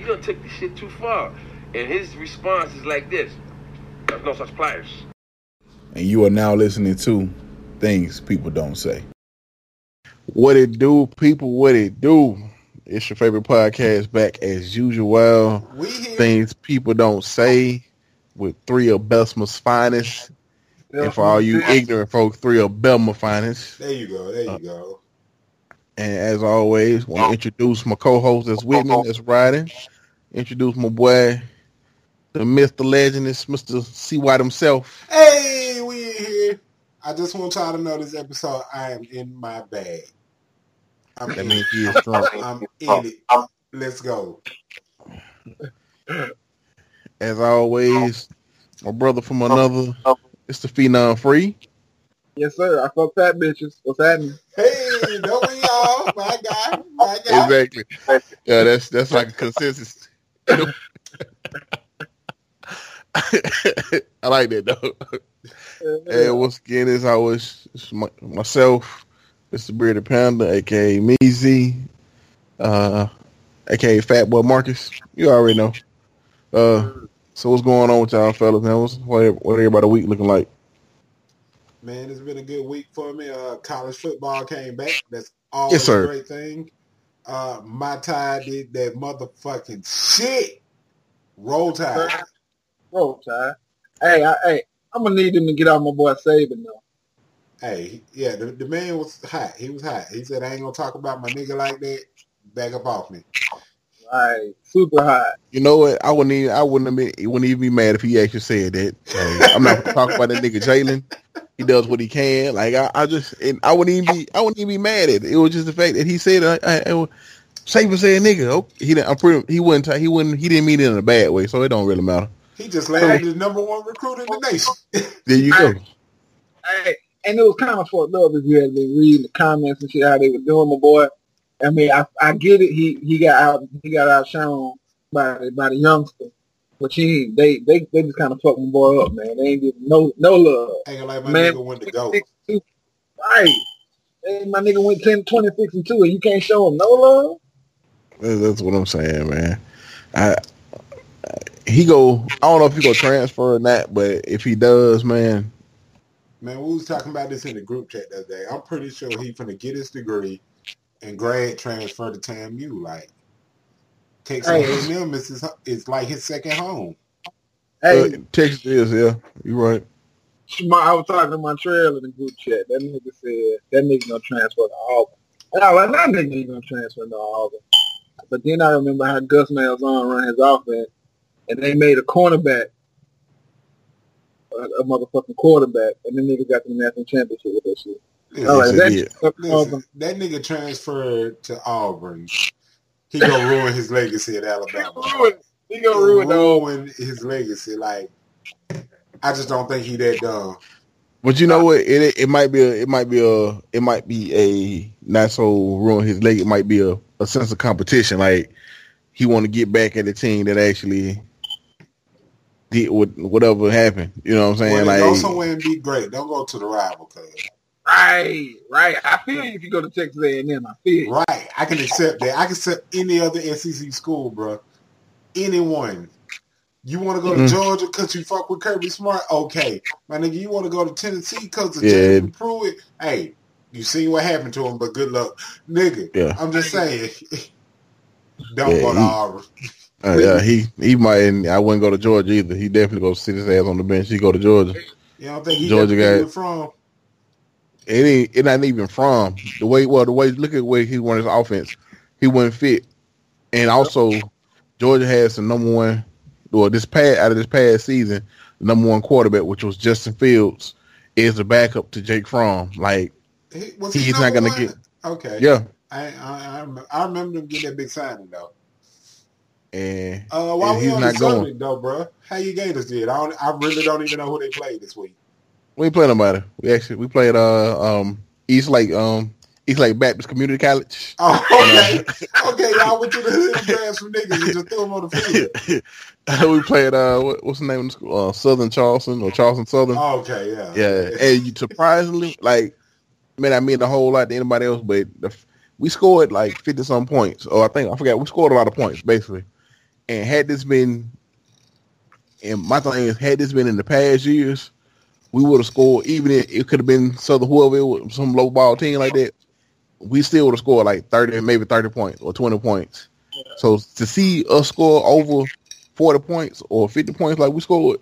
You don't take this shit too far. And his response is like this. There's no such players. And you are now listening to Things People Don't Say. What it do, people, what it do. It's your favorite podcast back as usual. We here. Things People Don't Say with three of Besma's finest. And for all you ignorant folk, three of Belma finest. There you go. There you go. And as always, want to introduce my co-host that's with me, that's riding. Introduce my boy, the myth, the legend, is Mr. C. White himself. Hey, we in here. I just want y'all to know this episode. I am in my bag. I'm That in means it. he is drunk. I'm in it. Let's go. As always, my brother from another, it's the Phenom Free. Yes, sir. I fuck fat bitches. What's happening? Hey, don't we all? My guy. My guy. Exactly. Yeah, that's that's like a consensus. I like that though. hey, once again, as always, it's my, myself, Mr. Bearded Panda, aka Meezy, uh, aka Fat Boy Marcus. You already know. Uh, so what's going on with y'all fellas, man? What's, what, what everybody week looking like? Man, it's been a good week for me. Uh, college football came back. That's always Yes, sir. a great thing. Uh, my tie did that motherfucking shit. Roll Tide. Roll Tide. Hey, I, hey, I'm gonna need him to get out my boy Saban though. Hey, yeah, the, the man was hot. He was hot. He said, I ain't gonna talk about my nigga like that. Back up off me. Like super hot. You know what? I wouldn't even I wouldn't have been, wouldn't even be mad if he actually said that. Hey, I'm not gonna talk about that nigga Jalen. He does what he can. Like I, I just and I wouldn't even be I wouldn't even be mad at it. It was just the fact that he said I, I, I Saban said nigga. Okay, he didn't, I'm pretty he wouldn't he wouldn't he didn't mean it in a bad way, so it don't really matter. He just landed the number one recruit in the nation. There you go. Hey, and it was kind of fucked up if you had been reading the comments and shit how they were doing my boy. I mean, I, I get it. He he got out he got outshone by the- by the youngster, but he they they they just kind of fucked my boy up, man. They ain't give him no no love. Ain't like my Man, nigga went to go. Right. Hey, my nigga went 10, 26 and 2 and you can't show him no love? That's, that's what I'm saying, man. I he go I don't know if he go transfer or not, but if he does, man, Man, we was talking about this in the group chat the other day. I'm pretty sure he finna get his degree and grad transfer to TAMU. Like, Texas Hey. A&M is, his, is like his second home. Hey, uh, Texas is yeah. You right. my, I was talking to Montreal in the group chat. That nigga said that nigga gonna transfer to Auburn. And I was like, that nigga ain't gonna transfer to Auburn. But then I remember how Gus Malzahn run his offense, and they made a cornerback, a, a motherfucking quarterback, and then nigga got the national championship with that shit. Listen, All right, Yes, that, he listen, that nigga transferred to Auburn. He gonna ruin his legacy at Alabama. He Alabama. gonna ruin, he gonna ruin ruin his legacy. Like, I just don't think he that dumb. But you know what? It it might be a it might be a it might be a not so ruin his leg. It might be a, a sense of competition. Like he want to get back at the team that actually did what whatever happened. You know what I'm Well, saying? then go like somewhere and be great. Don't go to the rival, cuz. Right, right. I feel you if you go to Texas A&M. I feel you. Right. I can accept that. I can accept any other SEC school, bro. Anyone. You want to go to Mhm. Georgia because you fuck with Kirby Smart? Okay. My nigga, you want to go to Tennessee because of Yeah. Jason Pruitt? Hey, you seen what happened to him, but good luck. Nigga, Yeah. I'm just saying. Don't Yeah, go to he- Auburn. uh, yeah, he he might. And I wouldn't go to Georgia either. He definitely go sit his ass on the bench. He go to Georgia. You don't think he Georgia Georgia got- from? It ain't it not even from the way. Well, the way look at way he won his offense. He wouldn't fit, and also Georgia has the number one. Well, this past out of this past season, the number one quarterback, which was Justin Fields, is the backup to Jake Fromm. Like, He, was He's he not gonna one? Okay. yeah, I, I, I, remember, them getting that big signing, though. and Uh, while And we he's on not the going. though, bro, how you Gators did? I, don't, I really don't even know who they played this week. We playing nobody. We actually we played uh um East Lake um East Lake Baptist Community College. Oh, okay. okay, y'all went to the hood and grabbed some niggas and just threw them on the field. we played uh what, what's the name of the school? Uh, Southern Charleston or Charleston Southern. Okay, yeah. Yeah, and you surprisingly, like, man, I mean a whole lot to anybody else, but the, we scored like fifty some points, or I think I forgot we scored a lot of points basically, And had this been, and my thing is, had this been in the past years, we would have scored. Even if it could have been Southern whoever, it was, some low ball team like that, we still would have scored like thirty, maybe thirty points or twenty points. So to see us score over forty points or fifty points like we scored,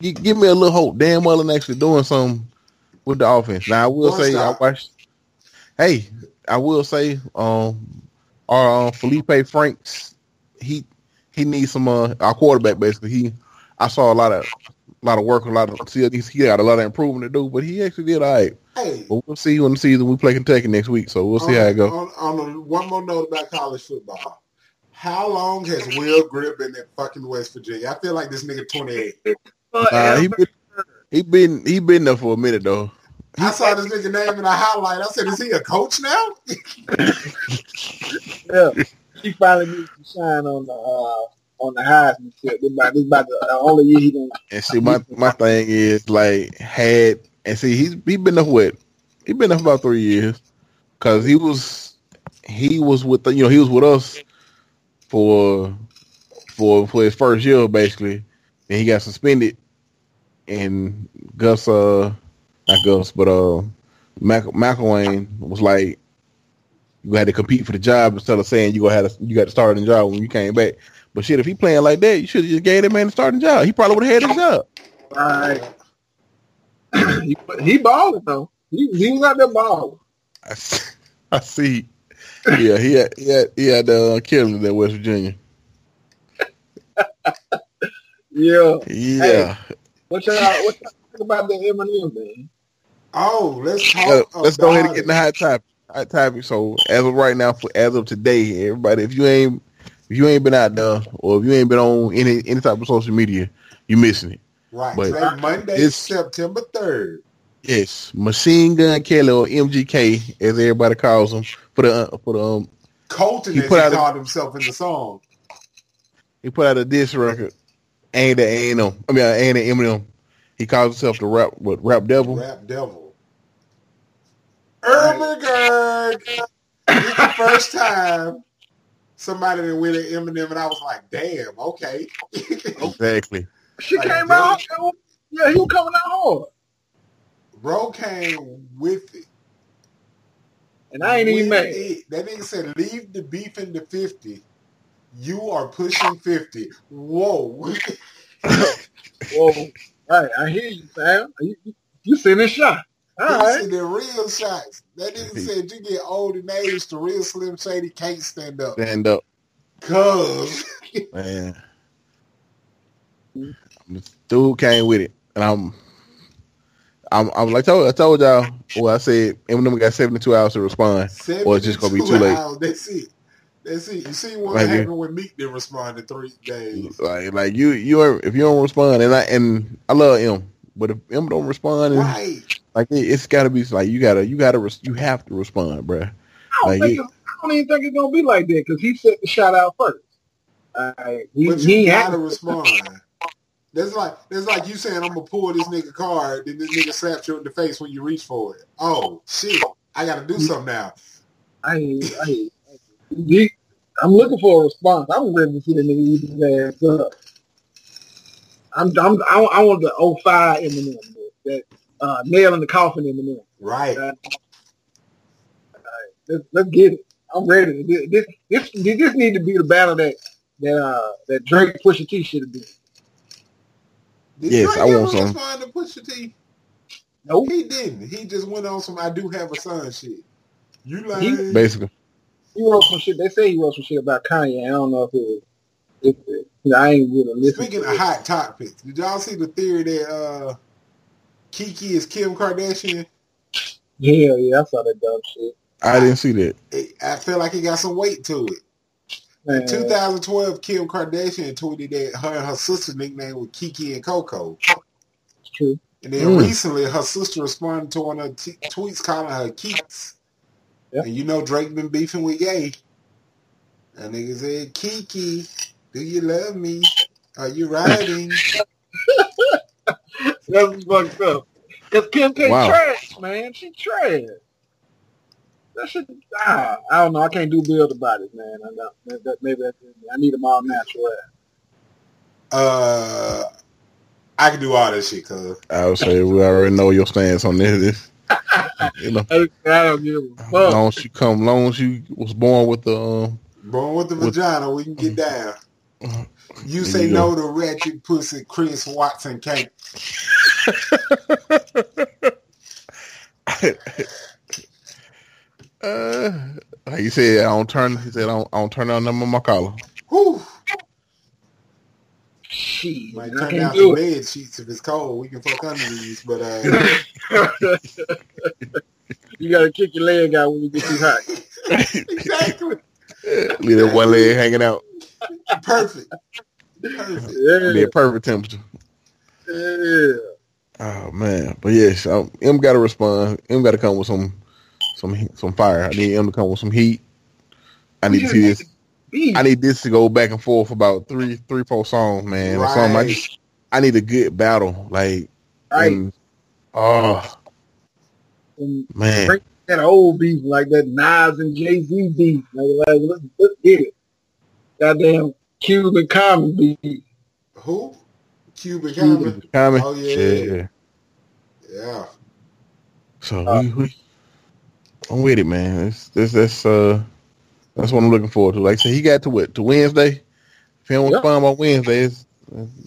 gi- give me a little hope. Dan Mullen actually doing something with the offense. Now I will say. I watched. Hey, I will say, um, our uh, Feleipe Franks, he he needs some uh, our quarterback basically. He I saw a lot of a lot of work, a lot of see he he got a lot of improvement to do, but he actually did all right. Hey, But we'll see when the season we play Kentucky next week, so we'll see how it goes. On, on, on one more note about college football. How long has Will Grier been in fucking West Virginia? I feel like this nigga 28. Uh, he been he been he been there for a minute though. I saw this nigga name in a highlight. I said, is he a coach now? Yeah, he finally needs to shine on the uh, on the Heisman shit. This about this about the only year he gonna. And see, my my thing is like had and see he's he been there what he been there for about three years because he was he was with the, you know he was with us for for for his first year basically, and he got suspended. And Gus, uh, not Gus, but uh, Mac McElwain was like, you had to compete for the job instead of saying you gonna have to, you got to start a job when you came back. But shit, if he playing like that, you should have just gave that man a starting job. He probably would have had his job. Right. he, he balling though. He, he was out there balling. I see. I see. Yeah, he had he had, he had uh, killing at West Virginia. Yeah. Yeah, What y'all what y'all think about the Eminem man? Oh, let's talk Yeah, let's go ahead and get in the hot topic. Hot topic. So as of right now, for as of today, everybody, if you ain't if you ain't been out there or if you ain't been on any any type of social media, you missing it. Right. But Today, Monday, it's- September 3rd. Yes, Machine Gun Kelly or MGK, as everybody calls him, for the for the um, Colton, He as he put out a- called himself in the song. he put out a diss record aimed at A&M. I mean, aimed at Eminem. He calls himself the rap what rap devil. Rap Devil. Ermengarde. It's the first time somebody that went at Eminem, and I was like, damn, okay. Exactly. She Like came that? out. Yeah, he was coming out hard. Bro came with it. And I ain't even With mad. it. That nigga said, leave the beef in the 50. You are pushing 50. Whoa. Whoa. Right, I hear you, Sam. You, you, you sending shot. All He right. said the real shots. That nigga said you get old in age, the real Slim Shady can't stand up. Stand up, Cuz. man. Mm. Dude came with it, and I'm, I'm, I'm like I told, I told y'all. Well, I said Eminem we got 72 hours to respond. Or it's just gonna be too 72 late. hours. That's it. That's it. You see what Like, happened when Meek didn't respond in three days. Like, like you, you, are, if you don't respond, and I, and I love him, but if M don't respond, and, Right. like it, it's got to be like you gotta, you gotta, res- you have to respond, bruh. I don't, Like, think it- it's, I don't even think it's gonna be like that because he set the shot out first. All right. He, But he you ain't gotta have respond. That's like that's like you saying I'm gonna pull this nigga card, then this nigga slaps you in the face when you reach for it. Oh shit. I gotta do something now. I ain't, I ain't, he, I'm looking for a response. I'm ready to see the nigga eat his ass up. I'm, I'm, I, I want the 05 Eminem, that uh, nail in the coffin Eminem. Right. Let's, let's get it. I'm ready. This, this, this, this need to be the battle that that uh, that Drake Pusha T should have been. Did Yes, Drake I ever want some. respond to Pusha T? Nope. He didn't. He just went on some I do have a son shit. You like He- Basically, He wrote some shit. They say he wrote some shit about Kanye. I don't know if it was. I ain't really listening. Speaking to of hot topics, did y'all see the theory that uh Kiki is Kim Kardashian? yeah, yeah, I saw that dumb shit. I didn't see that. It, I feel like it got some weight to it. Man, In 2012, Kim Kardashian tweeted that her and her sister nickname was Kiki and Coco. it's true. And then Mm. recently, her sister responded to one of her t- tweets calling her Keeks. Yeah. And you know Drake been beefing with Ye. And nigga said, Kiki, do you love me? Are you riding? That's fucked up. Cause Kim K Wow. trash, man. She trash. that shit. Ah, I don't know. I can't do build the bodies, man. I know. Maybe, that, maybe that's it. I need them all natural. Uh, I can do all that shit, cuz. I would say we already know your stance on this. this you know, I, I don't give a as fuck. long as you come, long as you was born with the um, Born with the With- vagina, we can get down. You say you no to ratchet pussy, Chris Watson can't. uh, like you said, I don't turn. He said, I don't, I don't turn down number my collar. Whew. Shit, Might I turn can't down do some bed sheets if it's cold. We can fuck under these, but uh, you gotta kick your leg out when you get too hot. exactly Leave that one leg hanging out. Perfect. Perfect. Yeah, Be a perfect temperature. yeah. Oh man, but yes, um, M got to respond. M got to come with some, some, some fire. I need M to come with some heat. I need to see this. I need this to go back and forth about three, three, four songs, man. Or something. I Right. just, I need a good battle, like, right. and, oh And man, that old beef like that Nas and Jay Z beef. Like, like let's, let's get it. Goddamn Cuban common beef. Who? Cuban Cuban. Common. Common? Oh, yeah. yeah. Yeah. So Uh, we, we, I'm with it, man. It's, this, that's, uh, that's what I'm looking forward to. Like I said, he got to what to Wednesday. If he don't Yeah. respond by Wednesday, it's,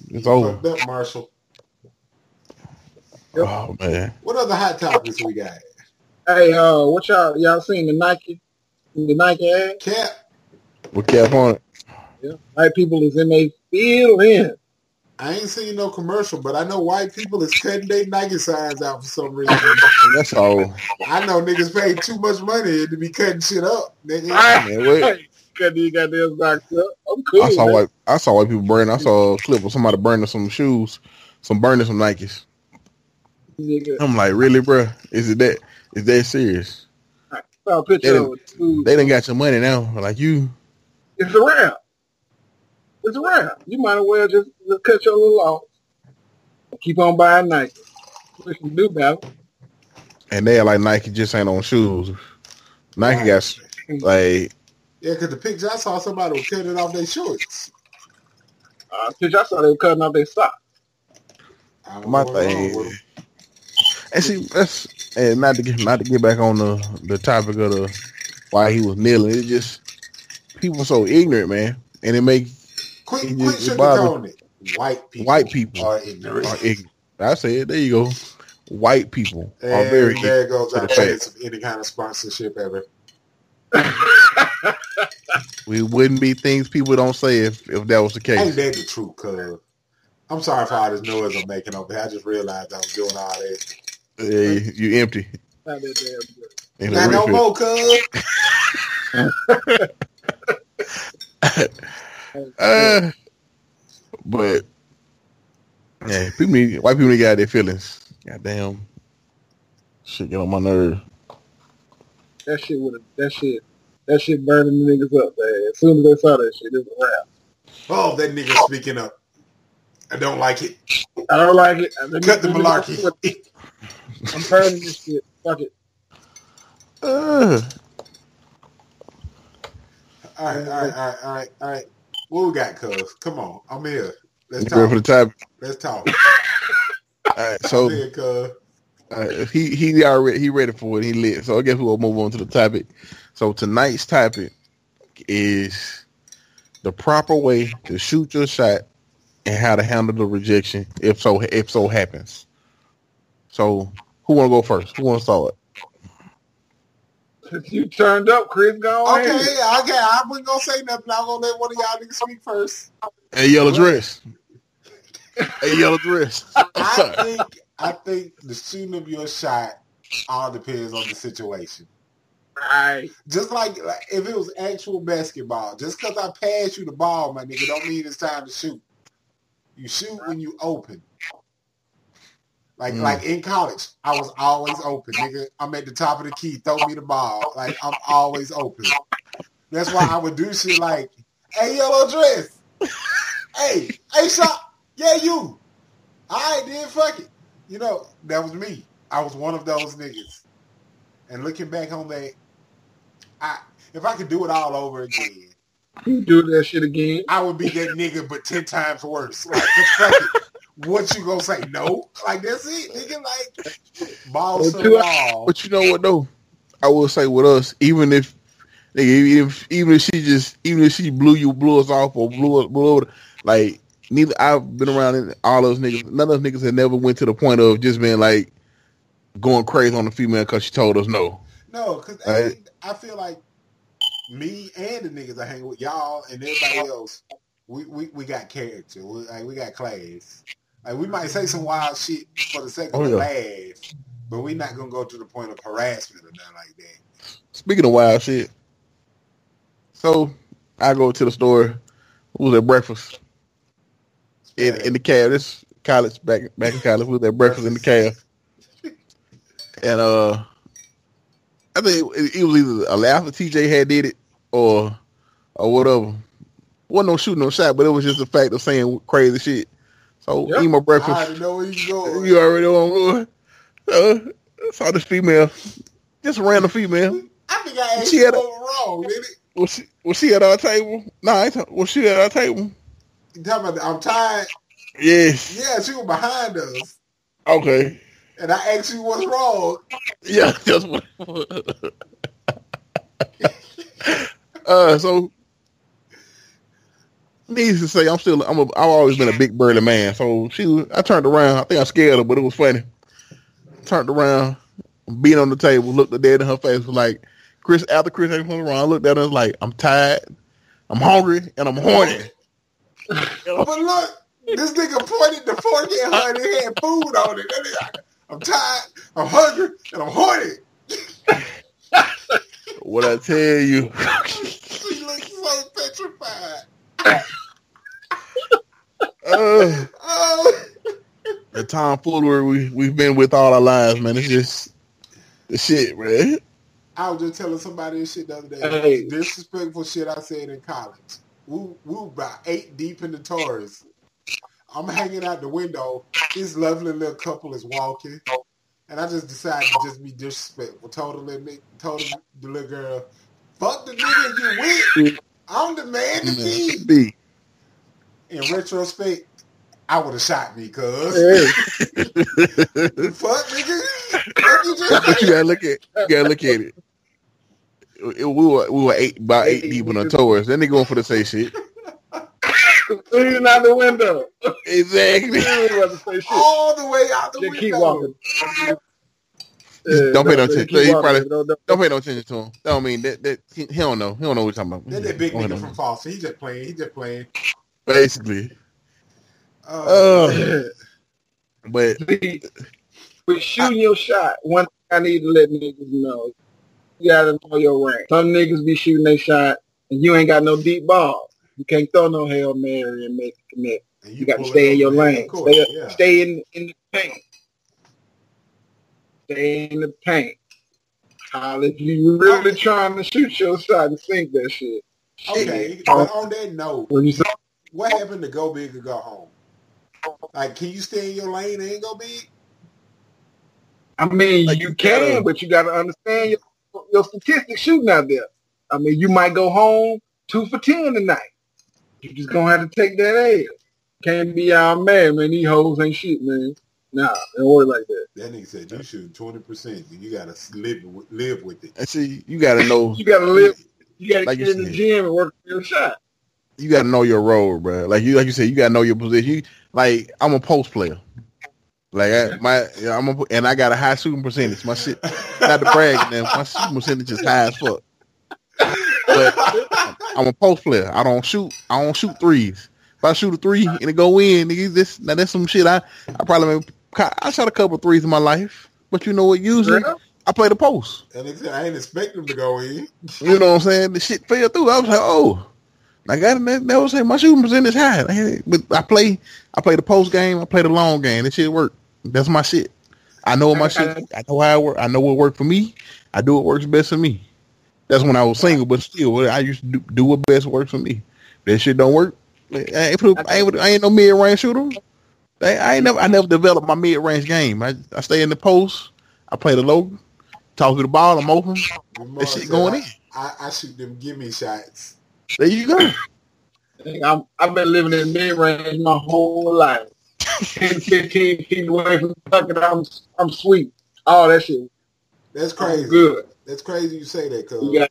it's over. Fucked up, Marshall. Yep. Oh man, What other hot topics we got? Hey, uh, what y'all y'all seen the Nike the Nike ad? Cap. we cap on it. Yeah. White people is in they feeling. I ain't seen no commercial, but I know white people is cutting their Nike signs out for some reason. That's all. I know niggas paid too much money to be cutting shit up. Nigga. Man, wait. These goddamn box up. I'm cool. I saw man. white. I saw white people burning. I saw a clip of somebody burning some shoes, some burning some Nikes. Nigga, I'm like, really, bro? Is it that? Is that serious? saw a picture They of it. too. They done got your money now. Like you, It's a wrap. It's a wrap. You might as well just, just cut your little off. Keep on buying Nike. What you do about it? and they're like Nike just ain't on shoes. Nike got like Yeah, because the picture I saw, somebody was cutting off their shorts. Uh, picture I saw they were cutting off their socks. My know what's wrong thing. with 'em. And see, that's and not to get not to get back on the the topic of the why he was kneeling. It just people so ignorant, man, and it make Quit, It quit just- it bother- sugarcoating it. White people. White people are ignorant. are ignorant. I said, there you go. White people are very there ignorant. goes our the chance of any kind of sponsorship ever. We wouldn't be things people don't say if if that was the Ain't case. that the truth, cuz? I'm sorry for all this noise I'm making over here. I just realized I was doing all that. Yeah, you empty. Not that damn good. Not no more, cuz. Uh, but yeah, people need white people need to get out their feelings. Goddamn, shit get on my nerve. That shit would have. That shit. That shit burning the niggas up, man. As soon as they saw that shit, it's a wrap. Oh, that nigga speaking up. I don't like it. I don't like it. I- Cut the malarkey. I'm burning this shit. Fuck it. Uh, All right, all right, all right, all right, all right. What we got, cuz? Come on. I'm here. Let's you ready for the topic? Let's talk. All right, so here, cuz. uh, he he already he ready for it. He lit. So I guess we'll move on to the topic. So tonight's topic is the proper way to shoot your shot and how to handle the rejection if so if so happens. So who want to go first? Who want to start? Since you turned up, Chris, go Okay, ahead. okay. I wasn't gonna say nothing. I'm gonna let one of y'all niggas speak first. Hey, yellow dress. Hey, yellow dress. I think I think the shooting of your shot all depends on the situation. Right. Just like, like if it was actual basketball, just because I pass you the ball, my nigga, don't mean it's time to shoot. You shoot when you open. Like Mm. like in college, I was always open, nigga. I'm at the top of the key, throw me the ball. Like I'm always open. That's why I would do shit like, hey yellow dress. hey, hey shot, yeah you. Alright did fuck it. You know, that was me. I was one of those niggas. And looking back on that, I if I could do it all over again, You do that shit again. I would be that nigga, but ten times worse. Like, 'cause fuck it. What you gonna say? No, like that's it, nigga. Like balls to the wall. But you know what though? I will say with us, even if nigga, even if even if she just even if she blew you blew us off or blew us blew over, like neither I've been around in all those niggas. None of those niggas had never went to the point of just being like going crazy on the female because she told us no. No, because Right. I feel like me and the niggas I hang with y'all and everybody else, we, we, we got character. We, like, we got class. Like we might say some wild shit for the sake of Oh, yeah. laugh, but we're not gonna go to the point of harassment or nothing like that. Speaking of wild shit, so I go to the store. We was at breakfast in, in the cab. This college back back in college. We was at breakfast in the cab. And uh, I think it, it was either a laugh that TJ had did it or or whatever. Wasn't no shooting no shot, but it was just the fact of saying crazy shit. So Yep. eat my I breakfast. already know where you going. You already know where I'm going. Uh, saw this female, just a random female. I think I asked She had a- wrong, did it? Was she was she at our table? No, I ta- was she at our table? You talking about the- I'm tired? Yes. Yeah, she was behind us. Okay. And I asked you what's wrong. Yeah, that's what. uh, so needless to say, I'm still I'm a, I've always been a big burly man. So she, was- I turned around. I think I scared her, but it was funny. Turned around, beat on the table, looked her dead in her face, was like, Chris. After Chris came around, I looked at her and like, I'm tired, I'm hungry, and I'm horny. But look, this nigga pointed the fork at her and it had food on it. Nigga, I'm tired, I'm hungry, and I'm horny. What I tell you? She looks so petrified. Uh, Oh, the tomfoolery we we've been with all our lives, man. It's just the shit, man. I was just telling somebody this shit the other day. Hey. Disrespectful shit I said in college. We, we were about eight deep in the Taurus. I'm hanging out the window. This lovely little couple is walking. And I just decided to just be disrespectful. Told the little, nigga, told the little girl, fuck the nigga you with. I'm the man to be. B. In retrospect, I would have shot me, cuz. Hey, fuck, nigga. Fuck you just but you gotta look at you gotta look at it. It- we were we were eight by eight deep in the tours. Then they going for the say shit. leaning out the window. Exactly. You ain't about to say shit. all the way out the Just window. keep walking. Just don't pay no attention. keep He probably- Don't- don't- Don't pay no attention to him. That don't mean that that he, he don't know. He don't know what you're talking about. That that big nigga from Foster. He just playing. He just playing. Basically. Uh, Uh, but See, with shooting your shot, one thing I need to let niggas know, you gotta know your rank. Some niggas be shooting their shot, and you ain't got no deep ball. You can't throw no Hail Mary and make a connect. and You got to stay in your man. lane. Course, Stay, yeah. stay in, in the paint. Stay in the paint. Holla if you really trying to shoot your shot and sink that shit. Okay, but on that note, When you say, what happened to go big or go home? Like, can you stay in your lane and go big? I mean, Like, you you can, gotta- but you got to understand your, your statistics shooting out there. I mean, you might go home two for ten tonight. You just gonna have to take that L. Can't be our man, man. These hoes ain't shit, man. Nah, don't worry like that. That nigga said you shoot twenty percent, and you gotta live with- live with it. and see, you gotta know You gotta live. You gotta Like get you in the gym and work for your shot. You gotta know your role, bro. Like you like you said, you gotta know your position. You, like I'm a post player. Like I, my, yeah, I'm a, and I got a high shooting percentage. My shit, not to brag, man. My shooting percentage is high as fuck. But I'm a post player. I don't shoot. I don't shoot threes. If I shoot a three and it go in, nigga, this now that's some shit. I I probably made, I shot a couple threes in my life, but you know what? Usually Yeah. I play the post. And I ain't expect him to go in. You know what I'm saying? The shit fell through. I was like, oh, I got it. That, that was saying my shooting percentage high. But I play, I play the post game. I play the long game. That shit work. That's my shit. I know what my shit. I know how it work. I know what worked for me. I do what works best for me. That's when I was single, but still, I used to do, do what best works for me. That shit don't work. I ain't, put, I ain't, I ain't no mid range shooter. I, I ain't never, I never developed my mid range game. I, I stay in the post. I play the low, talk to the ball. I'm open. That shit going in. I, I shoot them gimme shots. There you go. I'm, I've been living in mid range my whole life. 10, 15 feet away from fucking, I'm, I'm sweet. All that shit. That's I'm crazy. good. That's crazy you say that, cuz. You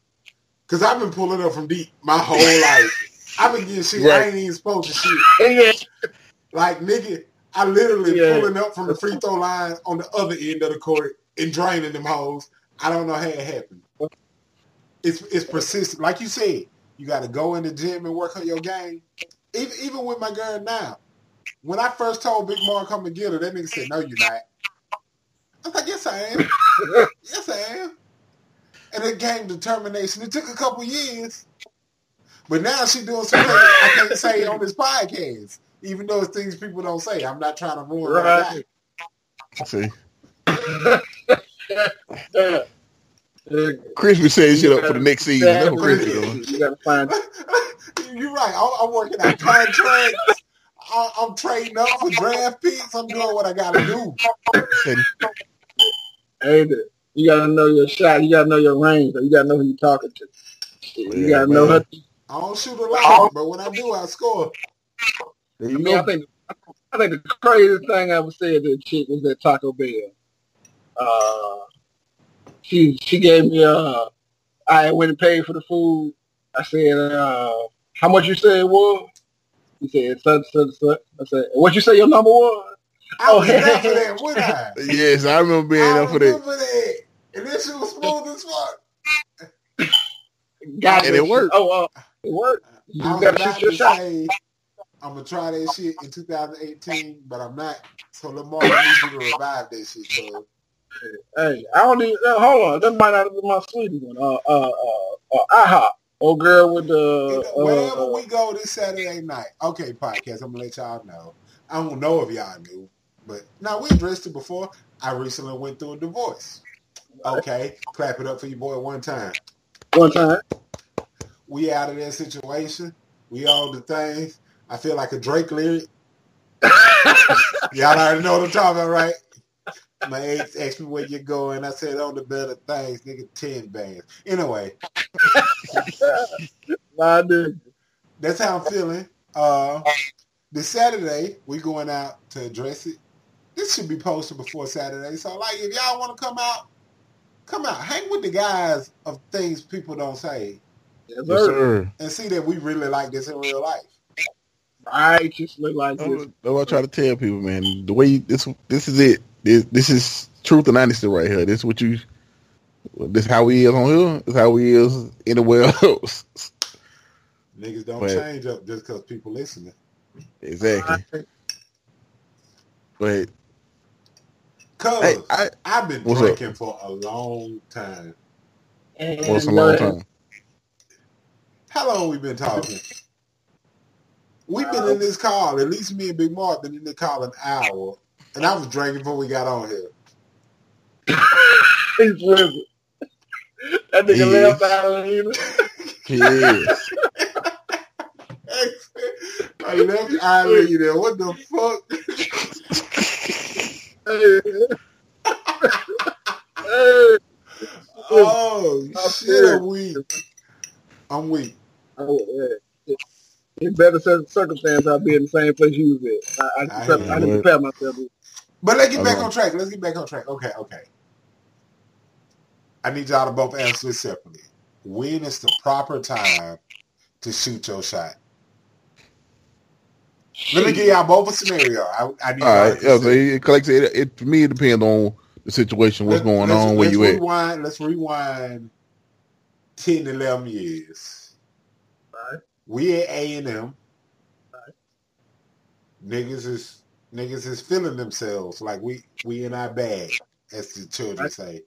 Cause I've been pulling up from deep my whole life. I've been getting shit I ain't even supposed to shoot. yeah. Like nigga, I literally Yeah. pulling up from the free throw line on the other end of the court and draining them hoes. I don't know how it happened. It's it's persistent. Like you said, you got to go in the gym and work on your game. Even even with my girl now, when I first told Big Mar come and get her, that nigga said, "No, you're not." I was like, "Yes, I am. yes, I am." And it came determination. It took a couple years, but now she doing something I can't say on this podcast. Even though it's things people don't say, I'm not trying to ruin what I Right. See, Yeah. Yeah. Crispy said shit up for the next season. That's what Crispy doing. You gotta find. You're right. I'm, I'm working on contracts. I- I'm trading up for draft picks. I'm doing what I got to do. Said, hey, you gotta know your shot. You gotta know your range. You gotta know who you're talking to. You Yeah, gotta know man. her. I don't shoot a lot, but when I do, I score. there I you mean, I think I think the craziest thing I ever said to a chick was at Taco Bell. Uh, she she gave me uh, I went and paid for the food. I said, uh, how much you say it was? He said, such, such, such. I said, what you say your number was? I Oh, was there for that, wasn't I? Yes, I remember being I there for that. that. And this shit was smooth as fuck. Got And it worked. Oh, uh, it worked. You I was gotta about shoot your to shot. say I'm gonna try that shit in 2018, but I'm not. So Lamar needs you to revive that shit. So Hey, I don't even. Uh, hold on, that might not have been my sweetie one. Uh, uh, uh, uh IHOP. Old girl with the. wherever Uh, we go this Saturday night, okay, podcast. I'm gonna let y'all know. I don't know if y'all knew, but now we addressed it before. I recently went through a divorce. Okay, clap it up for your boy one time. one time. We out of that situation. We all the things. I feel like a Drake lyric. Y'all already know what I'm talking about, right? My ex asked me where you're going. I said on the better things, nigga, ten bands. Anyway, Nah, dude. that's how I'm feeling. Uh, this Saturday we going out to address it. This should be posted before Saturday. So like, if y'all want to come out, come out. Hang with the guys of things people don't say, Yes, Yes, sir. sir. and see that we really like this in real life. I Righteously like That's this. what that's what I try to tell people, man. The way you, this this is it. This, this is truth and honesty right here. This is what you. This how we is on here. This how we is anywhere else. Niggas don't But- change up just because people listening. exactly. But Cause hey, I I've been What's up? drinking for a long time. And, what's a long uh, time? How long we been talking? We've been in this call, at least me and Big Mark been in the call an hour. And I was drinking before we got on here. He's living. That nigga left is. out of here. Yes. I left Eileen there. What the fuck? Hey. Oh I'm shit. I'm weak. I'm weak. Oh, yeah. In better circumstances, I'd be in the same place you was at. I, I, I I to prepare myself. But let's get back on track. Let's get back on track. Okay, okay. I need y'all to both answer this separately. When is the proper time to shoot your shot? Let me give y'all both a scenario. I, I need All y'all right. Yeah, so consider. it, like I said, it, it, for me, it depends on the situation, what's Let- going let's- on, where let's you at. rewind, Let's rewind 10, 11 years. Right. We at A&M. Niggas is niggas is feeling themselves like we we in our bag, as the children say.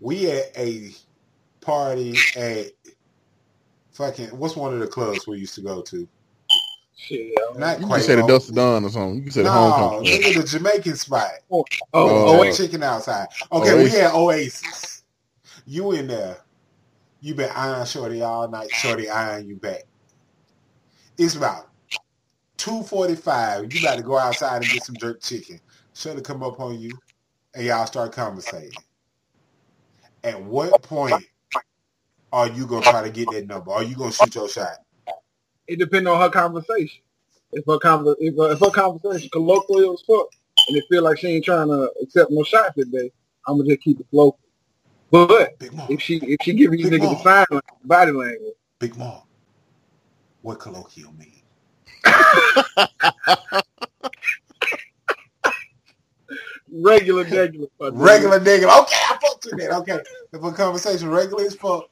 We at a party at fucking what's one of the clubs we used to go to? Shit. Not You quite. can say the Dusty Don or something. You can say the No, homecoming. club. nigga, the Jamaican spot. Oh, Oh, uh, oh, Oh, chicken outside. Okay, Oasis. we had Oasis. You in there. You been eyeing Shorty all night. Shorty eyeing you back. It's about 2.45. You got to go outside and get some jerk chicken. Should have come up on you and y'all start conversating. At what point are you gonna try to get that number? Are you gonna shoot your shot? It depends on her conversation. If her conver- if, her- if her conversation colloquial as fuck, and it feel like she ain't trying to accept no shots today, I'm gonna just keep it local. But if she if she giving you Big niggas Mom. the sign language, body language, Big Mark. What colloquial mean? Regular, regular, Regular nigga. Okay, I fucked with that. Okay. If a conversation regular as fuck.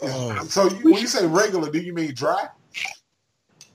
Oh. So you, when you say regular, do you mean dry?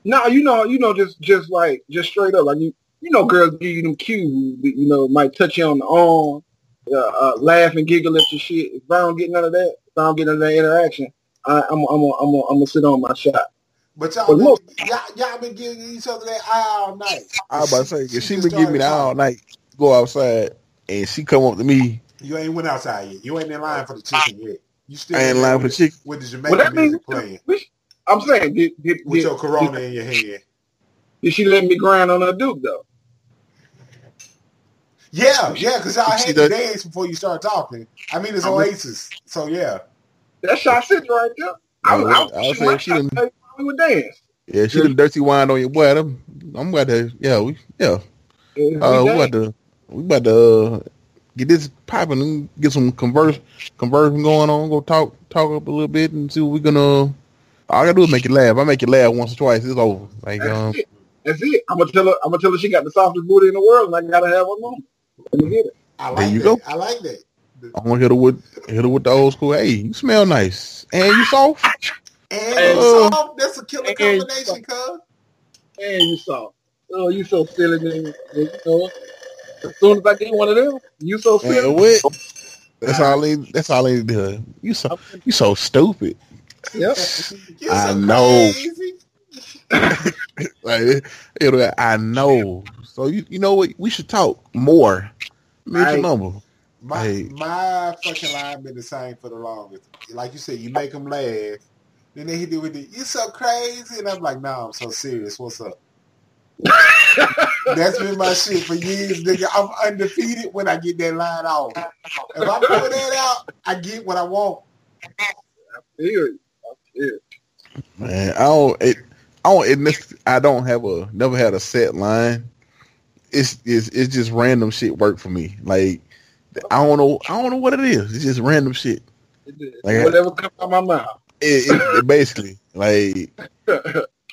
No, you know, you know, just just like just straight up, like you, you know, girls give you them cues, you know, might touch you on the arm, uh, uh, laugh and giggle at your shit. If I don't get none of that, if I don't get none of that interaction, I, I'm, I'm, I'm, I'm, I'm gonna sit on my shot. But y'all, But been, look- y'all, y'all been giving each other that eye all night. I was about to say, if she just been giving me started that all night, go outside, and she come up to me, You ain't went outside yet. You ain't in line for the chicken yet. You still I ain't in line for with, chicken. with the Well, Jamaican that means music playing. I'm saying, did, did, With did, your Corona did, in your hand. did she let me grind on her duke though? Yeah, yeah, because y'all She had to dance before you start talking. I mean, it's I'm- Oasis. So, yeah. That shot sitting right there. I, Yeah, was, I, was, I was saying she shot, done- we would dance. Yeah, she done dirty wine on your boy. I'm, I'm about to, yeah, we, yeah. We Uh, we danced. about to, we about to uh, get this popping and get some converse, conversion going on. Go talk, talk up a little bit and see what we're gonna. All I gotta do is make you laugh. I make you laugh once or twice. It's over. Like, That's um, it. That's it. I'm gonna tell her. I'm gonna tell her she got the softest booty in the world, and I gotta have one more. Let me get it. I There like you that. go. I like that. I'm gonna hit her with, hit her with the old school. Hey, you smell nice, and you soft. And Hey, it's soft. That's a killer combination, cuz. And you soft. Oh, you so silly, nigga. You know, as soon as I get one of them, you so Man, silly. what? That's all. I need, that's all I need to do. You so, you so stupid. Yep. You're I so know. crazy. Like, it, I know. So you, you know what? We should talk more. Make Right. your number. My Hey. my fucking line been the same for the longest. Like you said, you make them laugh. Then they hit it with the, you so crazy. And I'm like, nah, I'm so serious. What's up? That's been my shit for years, nigga. I'm undefeated when I get that line off. If I pull that out, I get what I want. Serious. Serious. Man, I don't. It, I don't. It, nec- I don't have a. Never had a set line. It's it's it's just random shit work for me. Like I don't know. I don't know what it is. It's just random shit. Like, Whatever comes out my mouth. It, it, it basically like.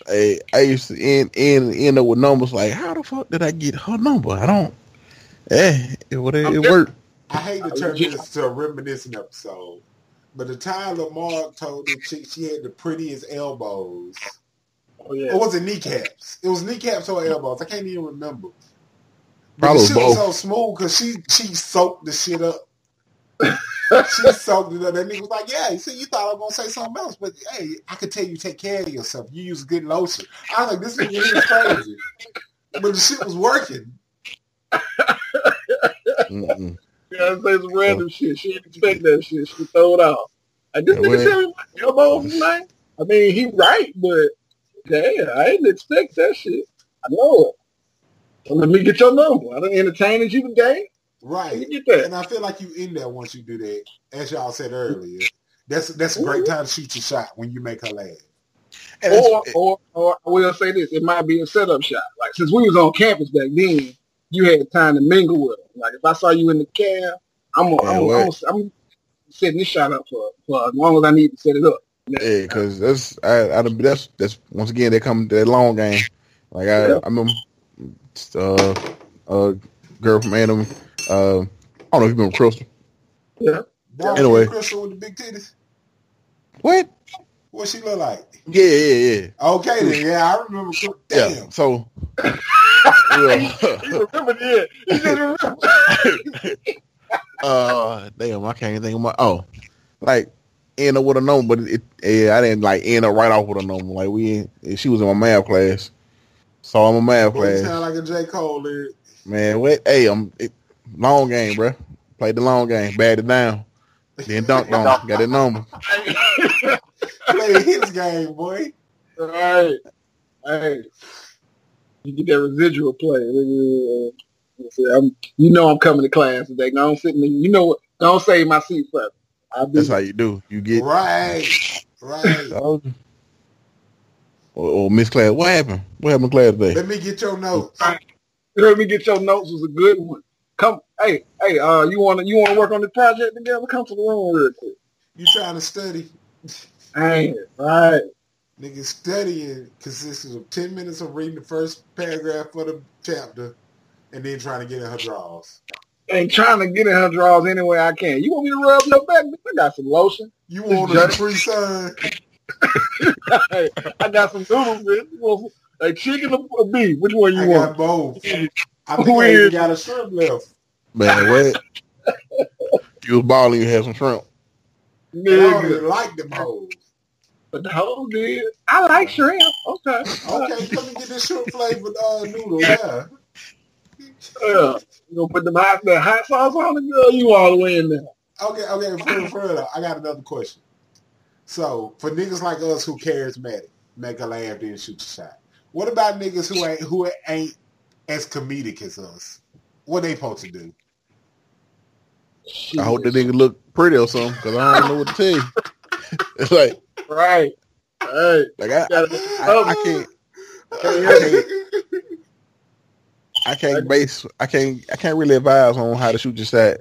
I, I used to end, end end up with numbers like how the fuck did I get her number? I don't. Eh, it, it, it worked. I hate to turn this to a reminiscent episode, but the time Lamar told the chick she had the prettiest elbows. Oh yeah. Or was it kneecaps? It was kneecaps or elbows. I can't even remember. But Probably the shit was so smooth because she she soaked the shit up. She soaked it up. That nigga was like, "Yeah, you see, you thought I was gonna say something else, but hey, I could tell you take care of yourself. You use good lotion." I was like, "This nigga is crazy," but the shit was working. Mm-mm. Yeah, I say some random shit. She didn't expect that shit. She throw it off. Like this Yeah, nigga well- said me my elbows mm. tonight. I mean, he right, but damn, I didn't expect that shit. I know it. So let me get your number. I done entertained you today. Right. get that. And I feel like you in there once you do that. As y'all said earlier, that's that's a great time to shoot your shot when you make her laugh. And Or, or, or I will say this: it might be a setup shot. Like since we was on campus back then, you had time to mingle with them. Like if I saw you in the cab, I'm gonna, I'm, what? I'm, I'm setting this shot up for, for as long as I need to set it up. Yeah, because that's I, I that's that's once again they come to that long game. Like I Yeah. I remember uh uh girl from Adam uh I don't know if you remember Crystal. Yeah. Dark Anyway. Crystal with the big titties. What? What she look like? Yeah, yeah, yeah. Okay then, yeah, I remember. Cr- Yeah. Damn. So He yeah. remembered it. He just remembered. uh damn, I can't even think of my oh. Like end up with a number, but it yeah, I didn't like end up right off with a number. Like we she was in my math class. So I'm a math Boy, you class. sound like a J. Cole lyric. Man, what hey, I'm it, long game, bro. Played the long game, batted it down. Then dunked on, him, got it number. Play his game, boy. All right. Hey. You get that residual play. Let's see, I'm, you know I'm coming to class today. Don't sit in the, you know what? Don't save my seat for me. I do. That's how you do. You get Right. Right. or, or Miss Class. What happened? What happened, Class today? Let me get your notes. Let me get your notes was a good one. Hey, hey, uh, you wanna you wanna work on the project together? Come to the room real quick. You trying to study? Hey, right. Nigga, studying consists of 10 minutes of reading the first paragraph of the chapter and then trying to get in her drawers. Ain't trying to get in her drawers any way I can. You want me to rub your back? I got some lotion. You want a Sun? hey, I got some noodles, man. You want some, a chicken or or beef? Which one you I want? got both. I think I even got a shrimp left. Man, what? you was balling. You had some shrimp. I don't Nigga. even like them hoes. But the whole did. I like shrimp. Okay. Okay, come and get this shrimp flavored uh, noodle. Yeah. Yeah. You gonna put them hot, the hot sauce on it, girl? You all the way in there. Okay, okay, further, further. I got another question. So, for niggas like us who charismatic, make a laugh, then shoot a shot. What about niggas who ain't who ain't as comedic as us? What they supposed to do? I hope the nigga look pretty or something because I don't know what to tell you. it's like, Right. Right. like I, I, I can't, I can't, I can't base, I can't, I can't really advise on how to shoot your shot.